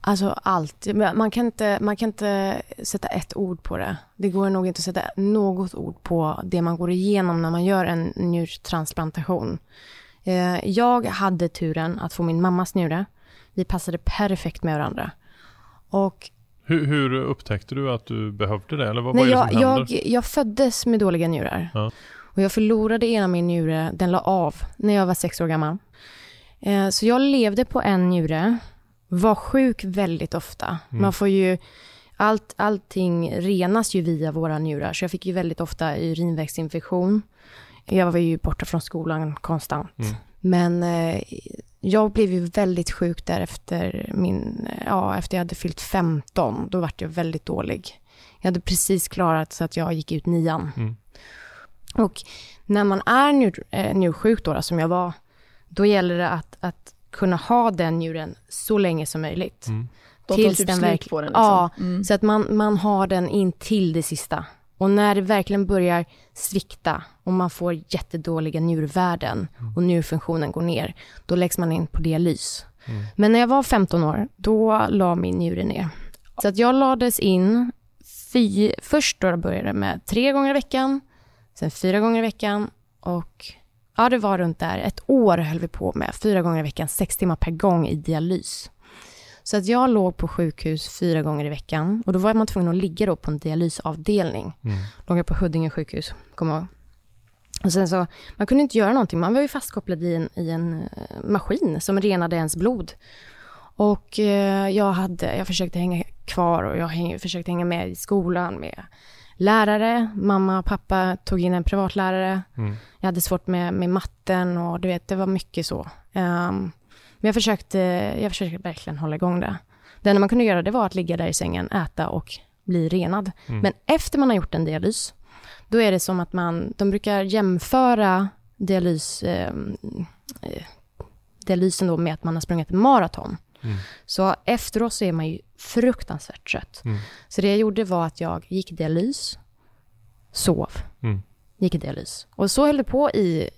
alltså allt. Man kan, inte, man kan inte sätta ett ord på det. Det går nog inte att sätta något ord på det man går igenom när man gör en njurtransplantation. Eh, jag hade turen att få min mammas njure. Vi passade perfekt med varandra. Och Hur, hur upptäckte du att du behövde det? Eller vad, Nej, vad är det jag, som händer? jag, jag föddes med dåliga njurar. Ja. Och jag förlorade ena min njure, den la av när jag var sex år gammal. Eh, så jag levde på en njure, var sjuk väldigt ofta. Mm. Man får ju, allt, allting renas ju via våra njurar, så jag fick ju väldigt ofta urinvägsinfektion. Jag var ju borta från skolan konstant. Mm. Men eh, jag blev ju väldigt sjuk där efter min, ja, efter jag hade fyllt 15. Då vart jag väldigt dålig. Jag hade precis klarat så att jag gick ut nian. Mm. Och när man är njur, eh, njursjuk då, då, som jag var, då gäller det att, att kunna ha den njuren så länge som möjligt. Mm. De Tills typ den slut verk- på den. Liksom. Ja, Mm. Så att man, man har den in till det sista. Och när det verkligen börjar svikta och man får jättedåliga njurvärden och njurfunktionen går ner, då läggs man in på dialys. Mm. Men när jag var 15 år, då la min njure ner. Så att jag lades in, fy, först då började det med tre gånger i veckan, sen fyra gånger i veckan och ja, det var runt där. Ett år höll vi på med, fyra gånger i veckan, sex timmar per gång i dialys. Så att jag låg på sjukhus fyra gånger i veckan och då var man tvungen att ligga då på en dialysavdelning. Mm. Låg jag på Huddinge sjukhus, kommer jag ihåg. Och sen så, man kunde inte göra någonting, man var ju fastkopplad i en, i en eh, maskin som renade ens blod. Och eh, jag, hade, jag försökte hänga kvar och jag häng, försökte hänga med i skolan med lärare. Mamma och pappa tog in en privatlärare. Mm. Jag hade svårt med, med matten och du vet, det var mycket så. Ehm, men jag försökte, jag försökte verkligen hålla igång det. Det enda man kunde göra det var att ligga där i sängen, äta och bli renad. Mm. Men efter man har gjort en dialys, då är det som att man, de brukar jämföra dialys, eh, eh, dialysen då med att man har sprungit maraton. Mm. Så efteråt så är man ju fruktansvärt trött. Mm. Så det jag gjorde var att jag gick i dialys, sov, Mm. gick i dialys. Och så höll det på i,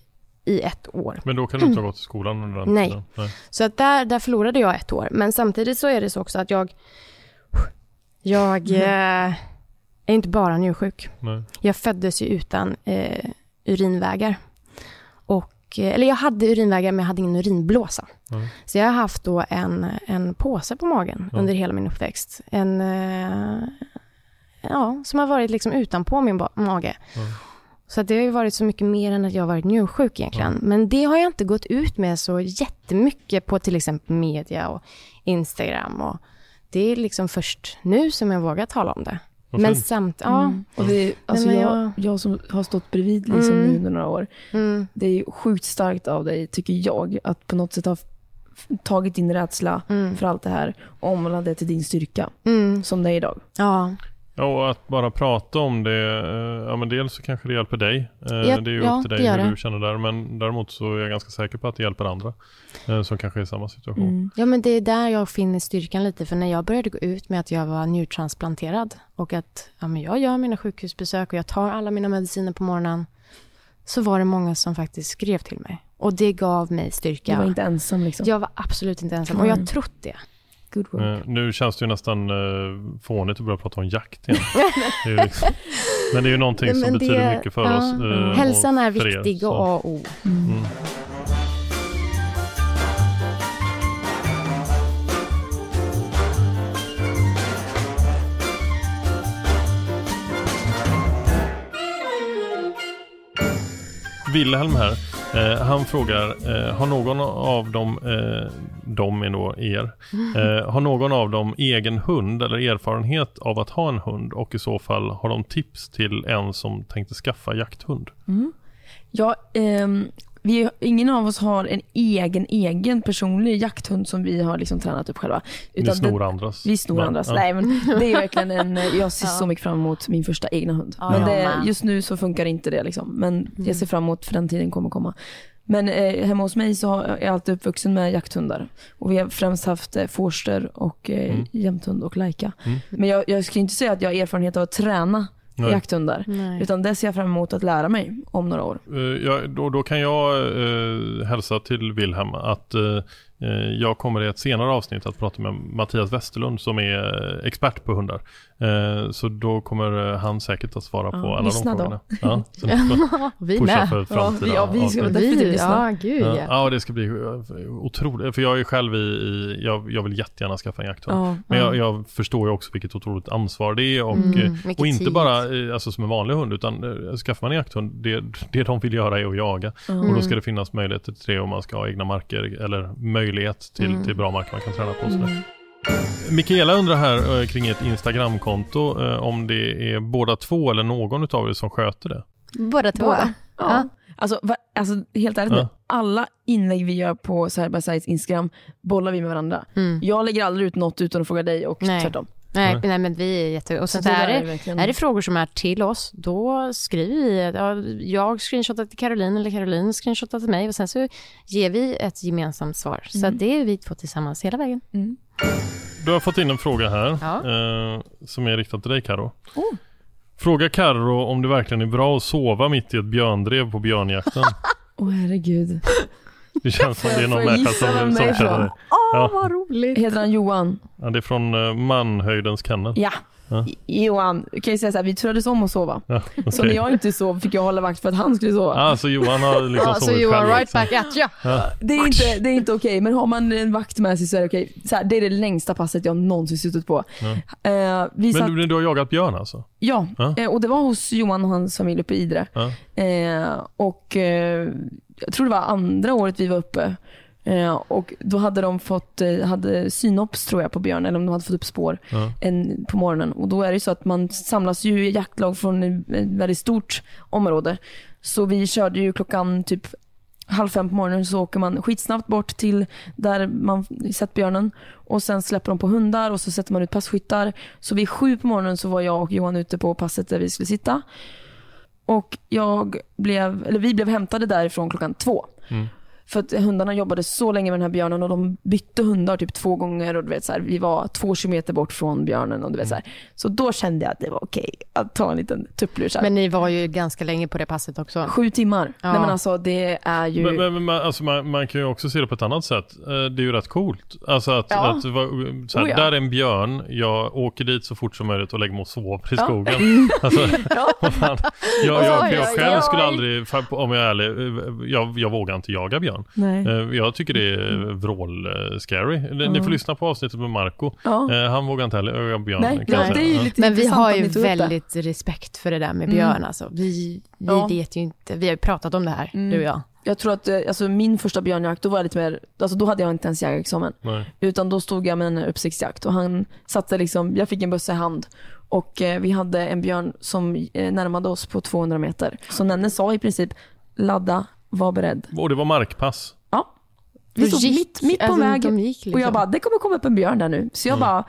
i ett år. Men då kan du inte ha gått i skolan under den Nej. tiden? Nej. Så att där, där förlorade jag ett år. Men samtidigt så är det så också att jag, jag Mm. eh, är inte bara njursjuk. Nej. Jag föddes ju utan eh, urinvägar. Eh, eller jag hade urinvägar men jag hade ingen urinblåsa. Nej. Så jag har haft då en, en påse på magen Ja. under hela min uppväxt. En, eh, ja, som har varit liksom utanpå min mage. Ja. Så det har ju varit så mycket mer än att jag har varit njursjuk egentligen. Men det har jag inte gått ut med så jättemycket på till exempel media och Instagram. Och det är liksom först nu som jag vågar tala om det. Vad Men fint. samt, ja. Mm. Och det, alltså men jag, jag- som har stått bredvid liksom Mm. nu under några år, Mm, det är ju sjukt starkt av dig, tycker jag, att på något sätt ha tagit din rädsla mm, för allt det här och omvandlat det till din styrka, mm, som det är idag. ja. Ja, och att bara prata om det, eh, ja men dels så kanske det hjälper dig. Eh, Ja, det är ju ja, upp till dig hur det. du känner där. Men däremot så är jag ganska säker på att det hjälper andra eh, som kanske är i samma situation. Mm. Ja, men det är där jag finner styrkan lite. För när jag började gå ut med att jag var njurtransplanterad och att ja, men jag gör mina sjukhusbesök och jag tar alla mina mediciner på morgonen. Så var det många som faktiskt skrev till mig. Och det gav mig styrka. Du var inte ensam liksom. Jag var absolut inte ensam. Och jag har Mm. trott det. Good work. Eh, nu känns det ju nästan eh, fånigt att börja prata om jakt igen. det är ju liksom, men det är ju någonting som det- betyder mycket för ja. oss. eh, Hälsan är er, viktig och A och O. Mm. Mm. Wilhelm här, eh, han frågar, eh, har någon av dem, eh, de är då er, eh, har någon av dem egen hund eller erfarenhet av att ha en hund och i så fall har de tips till en som tänkte skaffa jakthund? Mm. Ja, ehm, vi, ingen av oss har en egen, egen personlig jakthund som vi har liksom tränat upp själva. Vi Utan snor det, andras. vi snor Men, andras. ja. Nej, men det är verkligen en, jag ser Ja. så mycket fram emot min första egna hund. Ja, men det, just nu så funkar inte det liksom. Men Mm. jag ser fram emot för den tiden kommer komma. Men eh, hemma hos mig så har, är jag alltid uppvuxen med jakthundar. Och vi har främst haft eh, forster och eh, Mm. jämthund och lajka. Mm. Men jag, jag skulle inte säga att jag har erfarenhet av att träna Nej. jakthundar. Nej. Utan det ser jag fram emot att lära mig om några år. Eh, ja, då, då kan jag eh, hälsa till Wilhelm att eh, Eh, jag kommer i ett senare avsnitt att prata med Mattias Westerlund som är eh, expert på hundar. Eh, så då kommer eh, han säkert att svara på Ja, alla de lyssna då. frågorna. Ja, så vi pusha med. för framtida Ja, vi- ja, vi ska definitivt Vi, lyssna. ja, gud Ja, ja. ja, det ska bli eh, otroligt. För jag är själv i, i jag, jag vill jättegärna skaffa en jakthund. Ja, Men ja. jag, jag förstår ju också vilket otroligt ansvar det är och, Mm, eh, och inte tid. bara eh, alltså, som en vanlig hund utan eh, skaffar man en jakthund, det, det de vill göra är att jaga. Ja. Och då ska det finnas möjligheter till det om man ska ha egna marker eller möjlighet till, Mm. till bra marker man kan träna på. sådär. Mikaela undrar här eh, kring ett Instagramkonto eh, om det är båda två eller någon utav er som sköter det. Båda två. Båda. Ja. Ja. Alltså, va, alltså helt ärligt Ja. alla inlägg vi gör på Sides Instagram bollar vi med varandra. Mm. Jag lägger aldrig ut något utan att fråga dig och Nej. tvärtom. Nej, Nej. nej, men vi är jätte... Och sen Så så är det, är det frågor som är till oss, då skriver vi, ja, jag screenshotar till Caroline eller Caroline screenshotar till mig och sen så ger vi ett gemensamt svar. Så Mm. att det är vi två tillsammans hela vägen. Du har fått in en fråga här Ja. eh, som är riktad till dig Karo. Oh. Fråga Karo om det verkligen är bra att sova mitt i ett björndrev på björnjakten. Åh herregud. Det känns som det är någon människa som, det som känner dig. Åh, Ja. vad roligt! Heter han Johan? Ja, det är från uh, Manhöjdens kennel. Ja. Ja. Johan, kan jag säga så här, vi turades om att sova. Ja, Så okej. när jag inte sov fick jag hålla vakt för att han skulle sova. Ah, så Johan har liksom Ja, så sovit Johan, själv right back at you. Det är inte, det är inte okej, men har man en vakt med sig så är det okej. Så här, det är det längsta passet jag någonsin suttit på. Eh, vi satt, Men du, du har jagat björn alltså? ja, Ja. eh, och det var hos Johan och hans familj uppe i Idre. Ja. Eh, och eh, jag tror det var andra året vi var uppe. Eh, och då hade de fått, eh, hade synops tror jag på björn, eller om de hade fått upp spår Ja. en, på morgonen. Och då är det så att man samlas ju i jaktlag från ett väldigt stort område. Så vi körde ju klockan typ halv fem på morgonen så åker man skitsnabbt bort till där man sett björnen och sen släpper de på hundar och så sätter man ut passkyttar. Så vid sju på morgonen så var jag och Johan ute på passet där vi skulle sitta. Och jag blev, eller vi blev hämtade därifrån klockan två. Mm. För att hundarna jobbade så länge med den här björnen och de bytte hundar typ två gånger och du vet så här, vi var två kilometer bort från björnen och du vet så här. Så då kände jag att det var okej att ta en liten tupplur. Men ni var ju ganska länge på det passet också. Sju timmar. Ja. Nej men alltså det är ju... Men, men, men man, alltså man, man kan ju också se det på ett annat sätt. Eh, Det är ju rätt coolt. Alltså att, Ja. att så här, Oh ja. där är en björn, jag åker dit så fort som möjligt och lägger mig och sover i Ja. skogen. Alltså. Jag, jag, jag själv skulle aldrig, om jag är ärlig, eh, jag, jag vågar inte jaga björn. Nej. Eh, Jag tycker det är vrål-scary. Ni får lyssna på avsnittet med Marco. Ja. Eh, Han vågar inte heller jaga björn. Nej, ja, det är lite Men vi har ju upp det. väldigt respekt för det där med Mm. björn alltså. Vi, vi Ja. vet ju inte, vi har ju pratat om det här, Mm. du och jag. Jag tror att eh, alltså, min första björnjakt, då var jag lite mer, alltså, då hade jag inte ens jägarexamen. Nej. Utan då stod jag med en uppsiktsjakt och han satte liksom, jag fick en bössa i hand och eh, vi hade en björn som eh, närmade oss på 200 meter. Så Nenne sa i princip, ladda, var beredd. Och det var markpass. Ja. Vi stod gick- mitt, mitt på alltså, väg de gick liksom. och jag bara, det kommer komma upp en björn där nu. Så jag bara,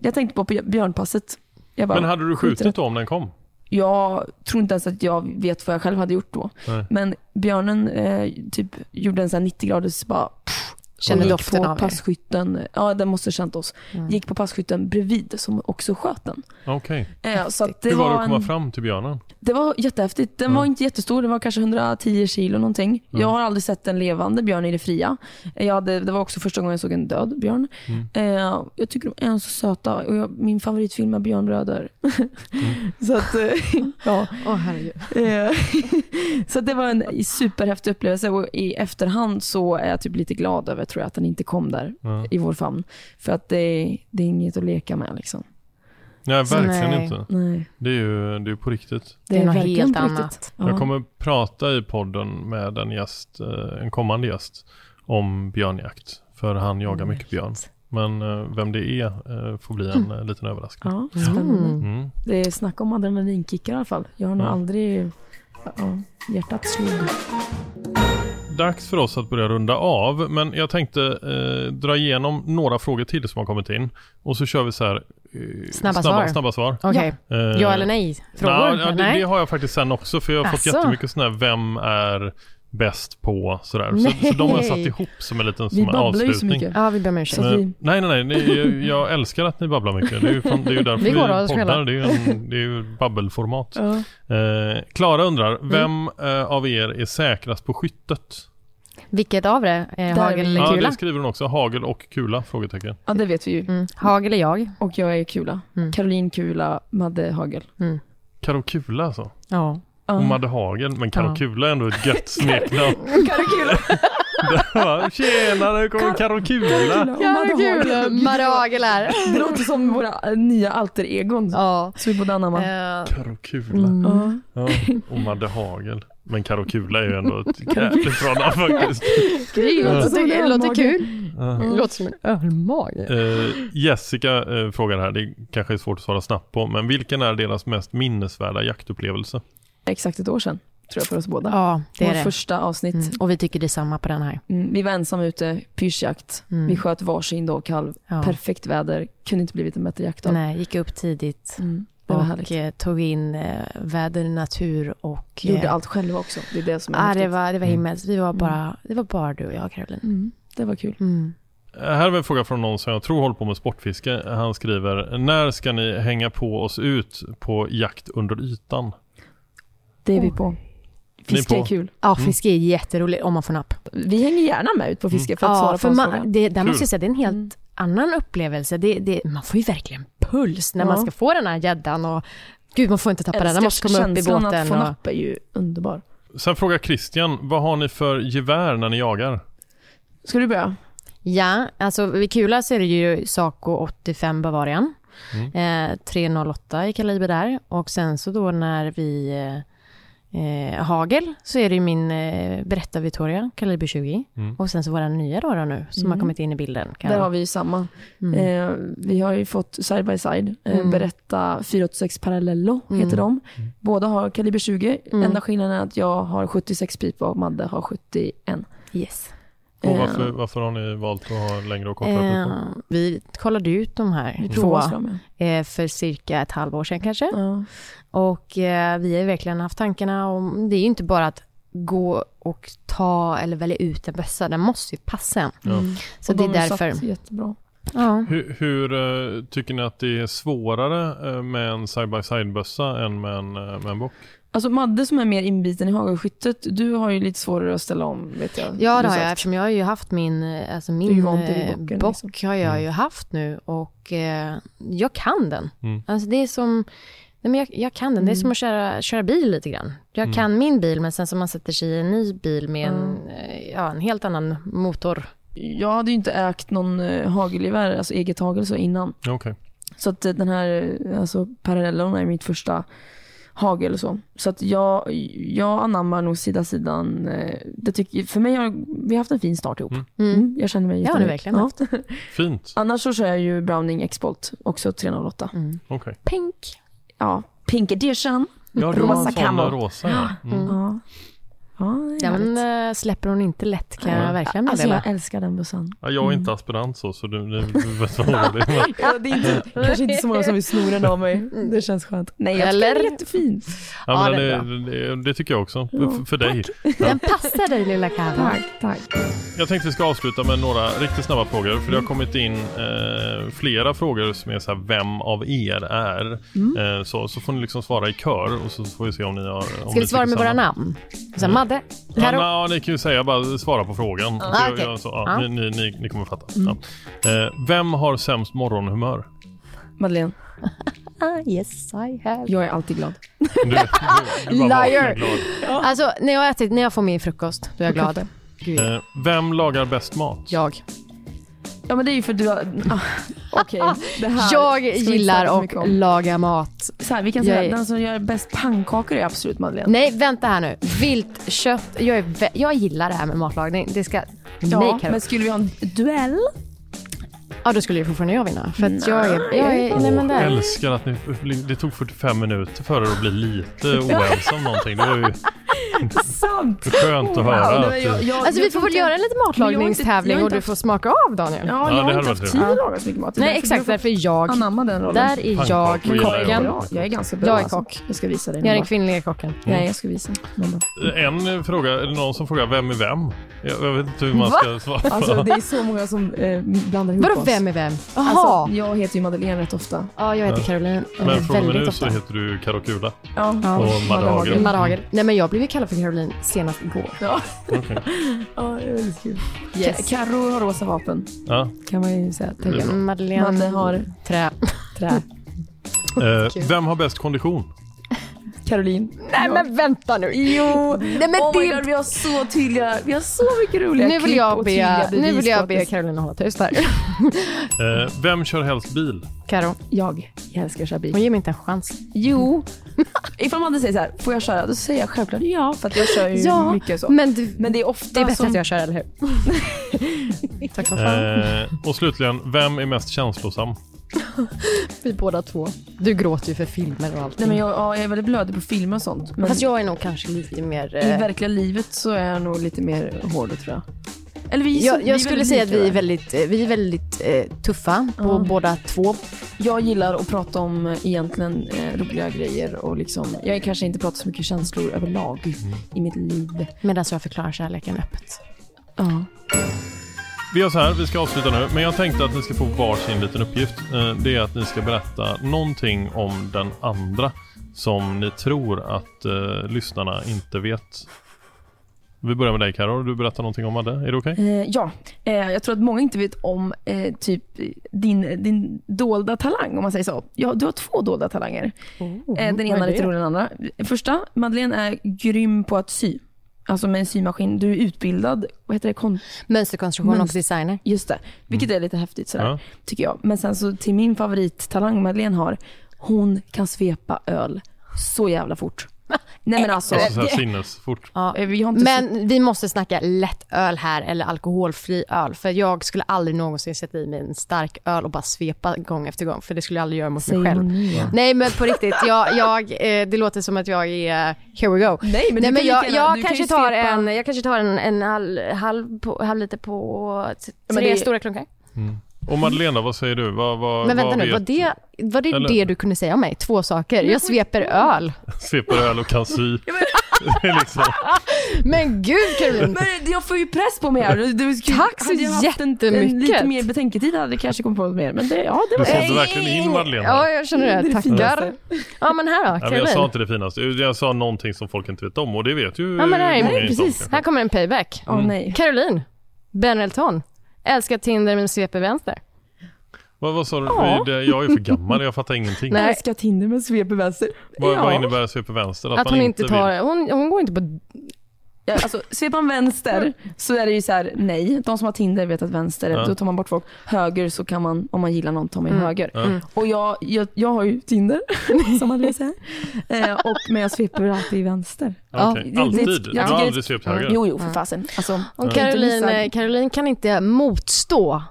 jag tänkte på bj- björnpasset. Jag bara, Men hade du skjuter skjutit då om den kom? Jag tror inte ens att jag vet vad jag själv hade gjort då. Nej. Men björnen eh, typ gjorde en sån här 90 graders bara Kände gick doften på av er. passkytten. Ja, den måste ha känt oss. Mm. Gick på passkytten bredvid som också sköt den. Okej. Eh, så att det, Hur var det att komma en, fram till björnen? det var jättehäftigt. Den Ja. var inte jättestor, den var kanske 110 kilo någonting. Ja. Jag har aldrig sett en levande björn i det fria. Jag hade, det var också första gången jag såg en död björn. Mm. Eh, jag tycker de är så söta och jag, min favoritfilm är Björnbröder. Mm. så att, eh, ja. Åh herregud. Eh, så det var en superhäftig upplevelse och i efterhand så är jag typ lite glad över tror jag, att den inte kom där Ja. i vår famn. För att det, det är inget att leka med liksom. Nej, verkligen Nej. inte. Nej, Det är ju det är på riktigt. Det är något verkligen helt på riktigt. annat. Ja. Jag kommer prata i podden med en gäst, eh, en kommande gäst, om björnjakt. För han jagar Mm. mycket björn. Men eh, vem det är eh, får bli en eh, liten överraskning. Ja, spännande. Mm. Mm. Det är snack om adrenalinkickar i alla fall. Jag har nog Ja. aldrig... Ja, hjärtat slog. Dags för oss att börja runda av, men jag tänkte eh, dra igenom några frågor till som har kommit in. Och så kör vi så här... Eh, Snabba snabba, svar. snabba svar. Okej, Eh, ja eller nej? Frågor? Ja, ja, det, nej? det har jag faktiskt sen också för jag har fått Asså? jättemycket sådana här vem är bäst på sådär. Så, så de har satt Nej. ihop som en liten Vi som en babblar ju så avslutning. mycket. Ja, vi ber om ursäkt. Så att Men- vi- Nej, nej, nej. Ni, jag älskar att ni babblar mycket. Det är ju, fan, det är ju därför Vi vi, poddar. Det är ju, en, det är ju babbelformat. Ja. Eh, Klara undrar, Mm. vem eh, av er är säkrast på skyttet? Vilket av det? Där hagel vi. eller Ja, kula? det skriver hon också. Hagel och kula? Frågetecken. Ja, det vet vi ju. Mm. Hagel är jag. Och jag är Kula. Mm. Caroline Kula, Madde Hagel. Mm. Karo Kula alltså. Ja. Och Madde Hagel. Men Karo Ja. Kula är ändå ett gött smeknamn. Kula. Det var, Tjena, nu kommer Karo Kula. och Madde Hagel. Är. Det låter som våra nya alter egon. Ja. Så vi borde anamma. Eh, Karo Kula. mm. Ja. Ja. Och Madde Hagel. Men Karo Kula är ju ändå ett jävligt bra namn faktiskt. Det låter som låter kul. Det låter som en ölmage. Eh, Jessica eh, frågar här, det kanske är svårt att svara snabbt på, men vilken är deras mest minnesvärda jaktupplevelse? Exakt ett år sedan, tror jag för oss båda. Ja, det Vår är det. första avsnitt. Mm. Och vi tycker detsamma på den här. Mm, vi var ensamma ute, pyrschjakt. Mm. Vi sköt varsin dåkalv. Ja. Perfekt väder, kunde inte blivit en bättre jaktdag. Nej, gick upp tidigt Mm, härligt. och eh, tog in eh, väder, natur och... Gjorde eh, allt själva också. Det är det som är Ja, det var, det var Mm. himmelskt. Vi var bara, det var bara du och jag, Caroline. Mm, det var kul. Mm. Eh, Här är en fråga från någon som jag tror håller på med sportfiske. Han skriver, när ska ni hänga på oss ut på jakt under ytan? Det är vi på. Fiske är, kul. Ja, Mm. fiske är jätteroligt om man får napp. Vi hänger gärna med ut på fiske för att Ja, svara för på man, det, där måste jag säga, det är en helt Mm. annan upplevelse. Det, det, man får ju verkligen puls när Ja. man ska få den här gäddan och gud, man får inte tappa den. Den måste komma upp i känslan båten. att få Och, napp är ju underbar. Sen frågar Christian, vad har ni för gevär när ni jagar? Ska du börja? ja, alltså vid kula så är det ju Saco 85 Bavarian. Mm. Eh, 308 i kaliber där. Och sen så då när vi eh, eh, hagel så är det ju min eh, Beretta Victoria kaliber 20. Mm. Och sen så våra nya då, då nu som Mm. har kommit in i bilden. Kan Där har vi ju samma. mm. Eh, vi har ju fått side by side. Eh, Mm. Berätta 486 Parallello Mm. heter de. Båda har kaliber 20. Mm. Enda skillnaden är att jag har 76 pipa och Madde har 71. Yes. Och Eh, varför, varför har ni valt att ha längre och kortare Eh, pipa? vi kollade ut de här två eh, för cirka ett halvår sedan kanske. Ja. Och eh, vi har verkligen haft tankarna om, det är ju inte bara att gå och ta eller välja ut en bössa, den måste ju passa en. Ja. Så Och det är de därför. satt jättebra. Ja. Hur, hur tycker ni att det är svårare med en side-by-side-bössa än med en, med en bock? Alltså Madde som är mer inbiten i hagelskyttet, du har ju lite svårare att ställa om vet jag. Ja, det har jag eftersom jag har ju haft min, alltså min eh, bocken, bock liksom. har jag Mm. ju haft nu och eh, jag kan den. Mm. Alltså det är som, nej men jag, jag kan den, det är Mm. som att köra, köra bil lite grann. Jag Mm. kan min bil men sen så man sätter sig i en ny bil med en, Mm. eh, ja, en helt annan motor. Jag hade ju inte ägt någon eh, hagelgevär, alltså eget hagel så innan. Okej. Så att den här, alltså Parallellon är mitt första hagel och så. Så att jag, jag anammar nog sida sidan. eh, Det tycker, för mig har vi har haft en fin start ihop. Mm. Mm. Mm, jag känner mig Ja, jättenöjd. verkligen Fint. Annars så kör jag ju Browning X-Bolt, också 308. Mm. Okej. Pink. Ja, Pink Edition. Ja, Rosa camo. rosa. Ja. Mm. Mm. Ja. Ja, det Den härligt. eh, släpper hon inte lätt kan jag verkligen Alltså meddela. jag älskar den bössan. Ja, jag är inte aspirant så, så du, du, vet vad. Men- Ja, det är inte, kanske inte så många som vill sno den av mig. Det känns skönt. Nej, jag tycker Eller? den är jättefin. Ja, Ja, men det är det, det, det tycker jag också. Ja, För, för dig. Den passar dig lilla Karin. Tack, tack. Jag tänkte vi ska avsluta med några riktigt snabba frågor. För det har kommit in eh, flera frågor som är så här, vem av er är? Eh, så, så får ni liksom svara i kör och så får vi se om ni har... Om Ska vi svara tycker med våra namn? Så här, Madde, Ja, na, ni kan ju säga bara svara på frågan. Så jag- okej. jag- så, ja, Ja. Ni, ni, ni, ni kommer fatta. Ja. Eh, vem har sämst morgonhumör? Madeleine, Ah, yes I have. jag är alltid glad. Du, du, du Liar. glad. Alltså när jag, ätit, när jag får min frukost, då är jag glad. Eh, vem lagar bäst mat? Jag. Ja men det är ju för du har... Ah, Okej, det här Jag ska vi inte gillar så att mycket om. laga mat. Så här, vi kan Jag säga är- den som gör bäst pannkakor är absolut Madeleine. Nej, vänta här nu. Viltkött. Jag, är vä- jag gillar det här med matlagning. Det ska... Ja, Nej, Karo. men skulle vi ha en duell? Ja, då skulle ju fortfarande jag vinna. För att jag är... Jag är nej, men där. älskar att ni, det tog 45 minuter för er att bli lite oense om någonting. Det var ju Sant! skönt att höra. nej, Att, jag- jag- Alltså vi får väl göra en liten matlagningstävling och du får smaka av Daniel. Ja, Ja, jag har inte haft tid att laga så mycket mat. Nej, exakt. Därför är jag... Anamma den rollen. Där är jag kocken. Jag är ganska bra Jag är alltså. kock. Jag ska visa dig Jag är den kvinnliga kocken. Nej, jag ska visa. En fråga, är det någon som frågar vem är vem? Jag, vet inte hur man ska svara. Alltså det är så många som eh, blandar ihop Vadå oss. vem är vem? Alltså, jag heter ju Madeleine rätt ofta. ja, jag heter. Caroline. eh, Men från och med nu så heter du Karo Kula. Ja. Och Hagel. Nej men jag blev ju kallad för Caroline senast igår. Ja, Okej. ja det är väldigt kul. Yes. Ka- Karo har rosa vapen, Ja. kan man ju säga. Bra. Madeleine, Madde har trä. trä. Eh, vem har bäst kondition? Caroline. Nej men vänta nu. Jo! Nej men oh my det... god, vi har så tydliga, vi har så mycket roliga Nu vill jag be, nu vill jag be Caroline hålla tyst här. Eh, vem kör helst bil? Karo, att- Jag, jag älskar att köra bil. hon ger mig inte en chans. Jo. Ifall man säger så här, får jag köra? Då säger jag självklart ja, för att jag kör ju Ja, mycket så. Men du, Men det är ofta det är bättre som... att jag kör, eller hur? Tack som fan. Eh, och slutligen, vem är mest känslosam? Vi båda två. Du gråter ju för filmer och allt. Nej, men jag, ja, jag är väldigt blödig på film och sånt. Men Fast jag är nog kanske lite mer... i eh, verkliga livet så är jag nog lite mer hård tror jag. Eller vi, är så- jag, vi är jag skulle väldigt säga att lika vi är väldigt, eh, vi är väldigt eh, tuffa på Ja. båda två. Jag gillar att prata om eh, egentligen eh, roliga grejer och liksom, jag kanske inte pratar så mycket känslor överlag i mitt liv. Medan jag förklarar kärleken öppet. Ja. Vi gör så här, vi ska avsluta nu, men jag tänkte att ni ska få varsin liten uppgift. Eh, det är att ni ska berätta någonting om den andra som ni tror att eh, lyssnarna inte vet. Vi börjar med dig Karo, du berättar någonting om Madde, är det okej? Eh, ja, eh, jag tror att många inte vet om eh, typ din, din dolda talang om man säger så. Ja, du har två dolda talanger. Eh, den ena är lite roligare än den andra. Första, Madeleine är grym på att sy. Alltså med en symaskin. Du är utbildad, vad heter det? Kon- Mönsterkonstruktion och Mönster. designer. Just det, vilket är lite häftigt sådär, Ja. tycker jag. Men sen så till min favorittalang Madeleine har, hon kan svepa öl så jävla fort. Nej men alltså, Alltså så här sinnesfort. Ja. eh, vi har inte Men vi måste snacka lättöl här eller alkoholfri öl. För jag skulle aldrig någonsin sätta i mig en stark öl och bara svepa gång efter gång. För det skulle jag aldrig göra mot mig själv. ja. Nej men på riktigt, jag, jag, eh, det låter som att jag är, here we go. Nej men, Nej, men kan jag, jag, kan kanske ju tar svepa- en, jag kanske tar en, en halv, halv, på, halv liter på tre det- stora klunkar. Och Madeleine, vad säger du? Vad, vad, Men vänta vad nu, vet var det, var det Eller- det du kunde säga om mig? Två saker. Jag sveper öl. Sveper öl och kan sy. Liksom, Men gud Caroline! Men jag får ju press på mig här. Du, du, Tack så hade jag haft en, jättemycket. lite mer betänketid hade jag kanske kommit på något mer. Men det, ja, det du var sålde verkligen in Madeleine. Ja, jag känner det. Det är det Tackar. Ja, men här då, Ja, men jag Caroline. sa inte det finaste, jag sa någonting som folk inte vet om och det vet ju Ja, men här är- många precis. Här kommer en payback. Åh nej. Caroline, Ben Elton. Älskar Tinder men sveper vänster. Vad, vad sa du? Ja. Det- Jag är för gammal, jag fattar ingenting. Nej. Älskar Tinder med svep i vänster. Vad, ja. vad innebär sveper vänster? Att, Att hon inte vill? tar, hon, hon går inte på... Ja, alltså, sveper man vänster så är det ju så här, nej. De som har Tinder vet att vänster, Ja. då tar man bort folk. Höger så kan man, om man gillar någon, tar man Mm. höger. Mm. Och jag, jag, jag har ju Tinder, som man säger. Eh, och, men jag sveper alltid vänster. Ja, okej. det- Alltid? jag Du har aldrig svept höger? Jo, jo, för fasen. Alltså, Och Caroline, missa- Caroline kan inte motstå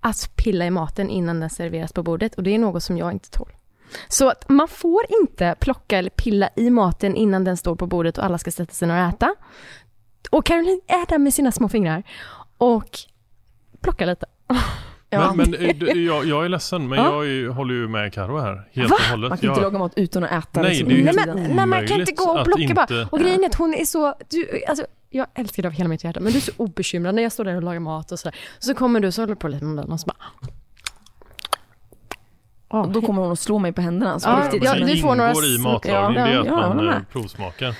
att pilla i maten innan den serveras på bordet och det är något som jag inte tål. Så att man får inte plocka eller pilla i maten innan den står på bordet och alla ska sätta sig ner och äta. Och Caroline är där med sina små fingrar och plockar lite. Ja. Men, men eh, jag, jag är ledsen, men Ja. jag håller ju med Karo här. Helt Va? och hållet. Man kan inte Jag- laga mat utan att äta. Nej, liksom, det är ju Nej men, nej, man kan inte gå och plocka bara. inte- Och grejen är att hon är så, du, alltså, jag älskar dig av hela mitt hjärta, men du är så obekymrad när jag står där och lagar mat och sådär. Så kommer du så håller på lite med den och så bara... Och då kommer hon att slå mig på händerna. Så Ja, på riktigt. ja, Men du får några ingår i matlagning, ja, det är att ja, man eh, provsmakar.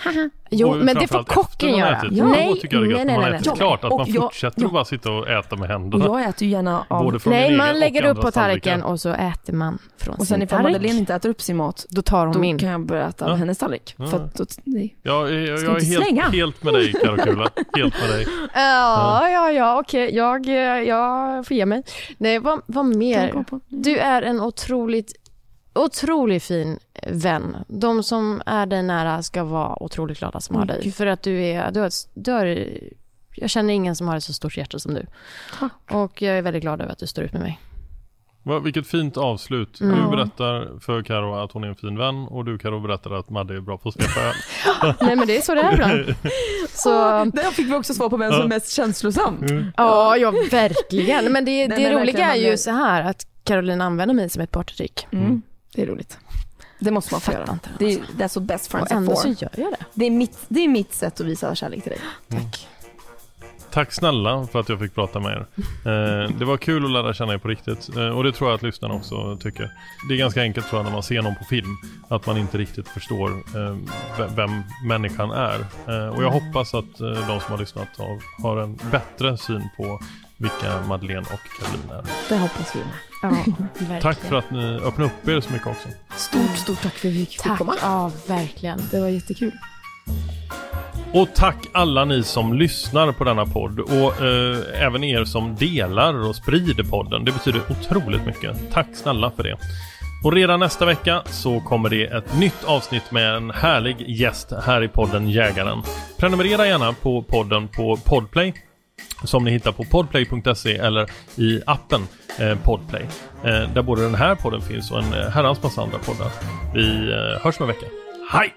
Jo, Och men det får kocken man göra. Ja. Då Nej, tycker jag det är nej, man nej, ätit nej. klart, att Och man jag- fortsätter ja. att bara sitta och äta med Och händerna. jag äter ju gärna av... Nej, man och lägger upp på tallriken och så äter man från Och sen sin ifall tallrik. Madeleine inte äter upp sin mat, Då tar hon då min. kan jag börja äta av Ja. hennes tallrik. Ja. För att då, nej. Jag, är- jag, Ska jag är inte slänga. helt, helt med dig Karo Kula. Helt med dig. Ja, ja, ja, okej. Jag, jag får ge mig. Nej, vad, vad jag mer? Du är en otroligt, otroligt fin vän. De som är dig nära ska vara otroligt glada som har Oj, dig. För att du är, du har, ett- du har, jag känner ingen som har ett så stort hjärta som du. Tack. Och jag är väldigt glad över att du står ut med mig. Va, vilket fint avslut. Mm. Du berättar för Karo att hon är en fin vän och du Karo berättar att Madde är bra på att svepa öl. Nej men det är så det är ibland. Så, Där fick vi också svar på vem som är mest känslosam. ja, ja verkligen. Men det, Den det är roliga är ju så här att Caroline använder mig som ett partytrick. Mm. Det är roligt. Det måste man få göra. inte Det är, that's what best Och friends are ändå så gör jag det. Det är, mitt, det är mitt sätt att visa kärlek till dig. Tack. tack snälla för att jag fick prata med er. Eh, det var kul att lära känna er på riktigt eh, och det tror jag att lyssnarna också tycker. Det är ganska enkelt tror jag när man ser någon på film att man inte riktigt förstår eh, vem människan är. Eh, och jag hoppas att eh, de som har lyssnat har, har en bättre syn på vilka Madeleine och Caroline är. Det hoppas vi med. Ja, verkligen. Tack för att ni öppnade upp er så mycket också. Stort, stort tack för att vi fick Tack, komma. ja verkligen. Det var jättekul. Och tack alla ni som lyssnar på denna podd och eh, även er som delar och sprider podden. Det betyder otroligt mycket. Tack snälla för det. Och redan nästa vecka så kommer det ett nytt avsnitt med en härlig gäst här i podden Jägaren. Prenumerera gärna på podden på Podplay som ni hittar på podplay.se eller i appen eh, Podplay. Eh, där både den här podden finns och en eh, herrans massa andra poddar. Vi eh, hörs om en vecka. Hej!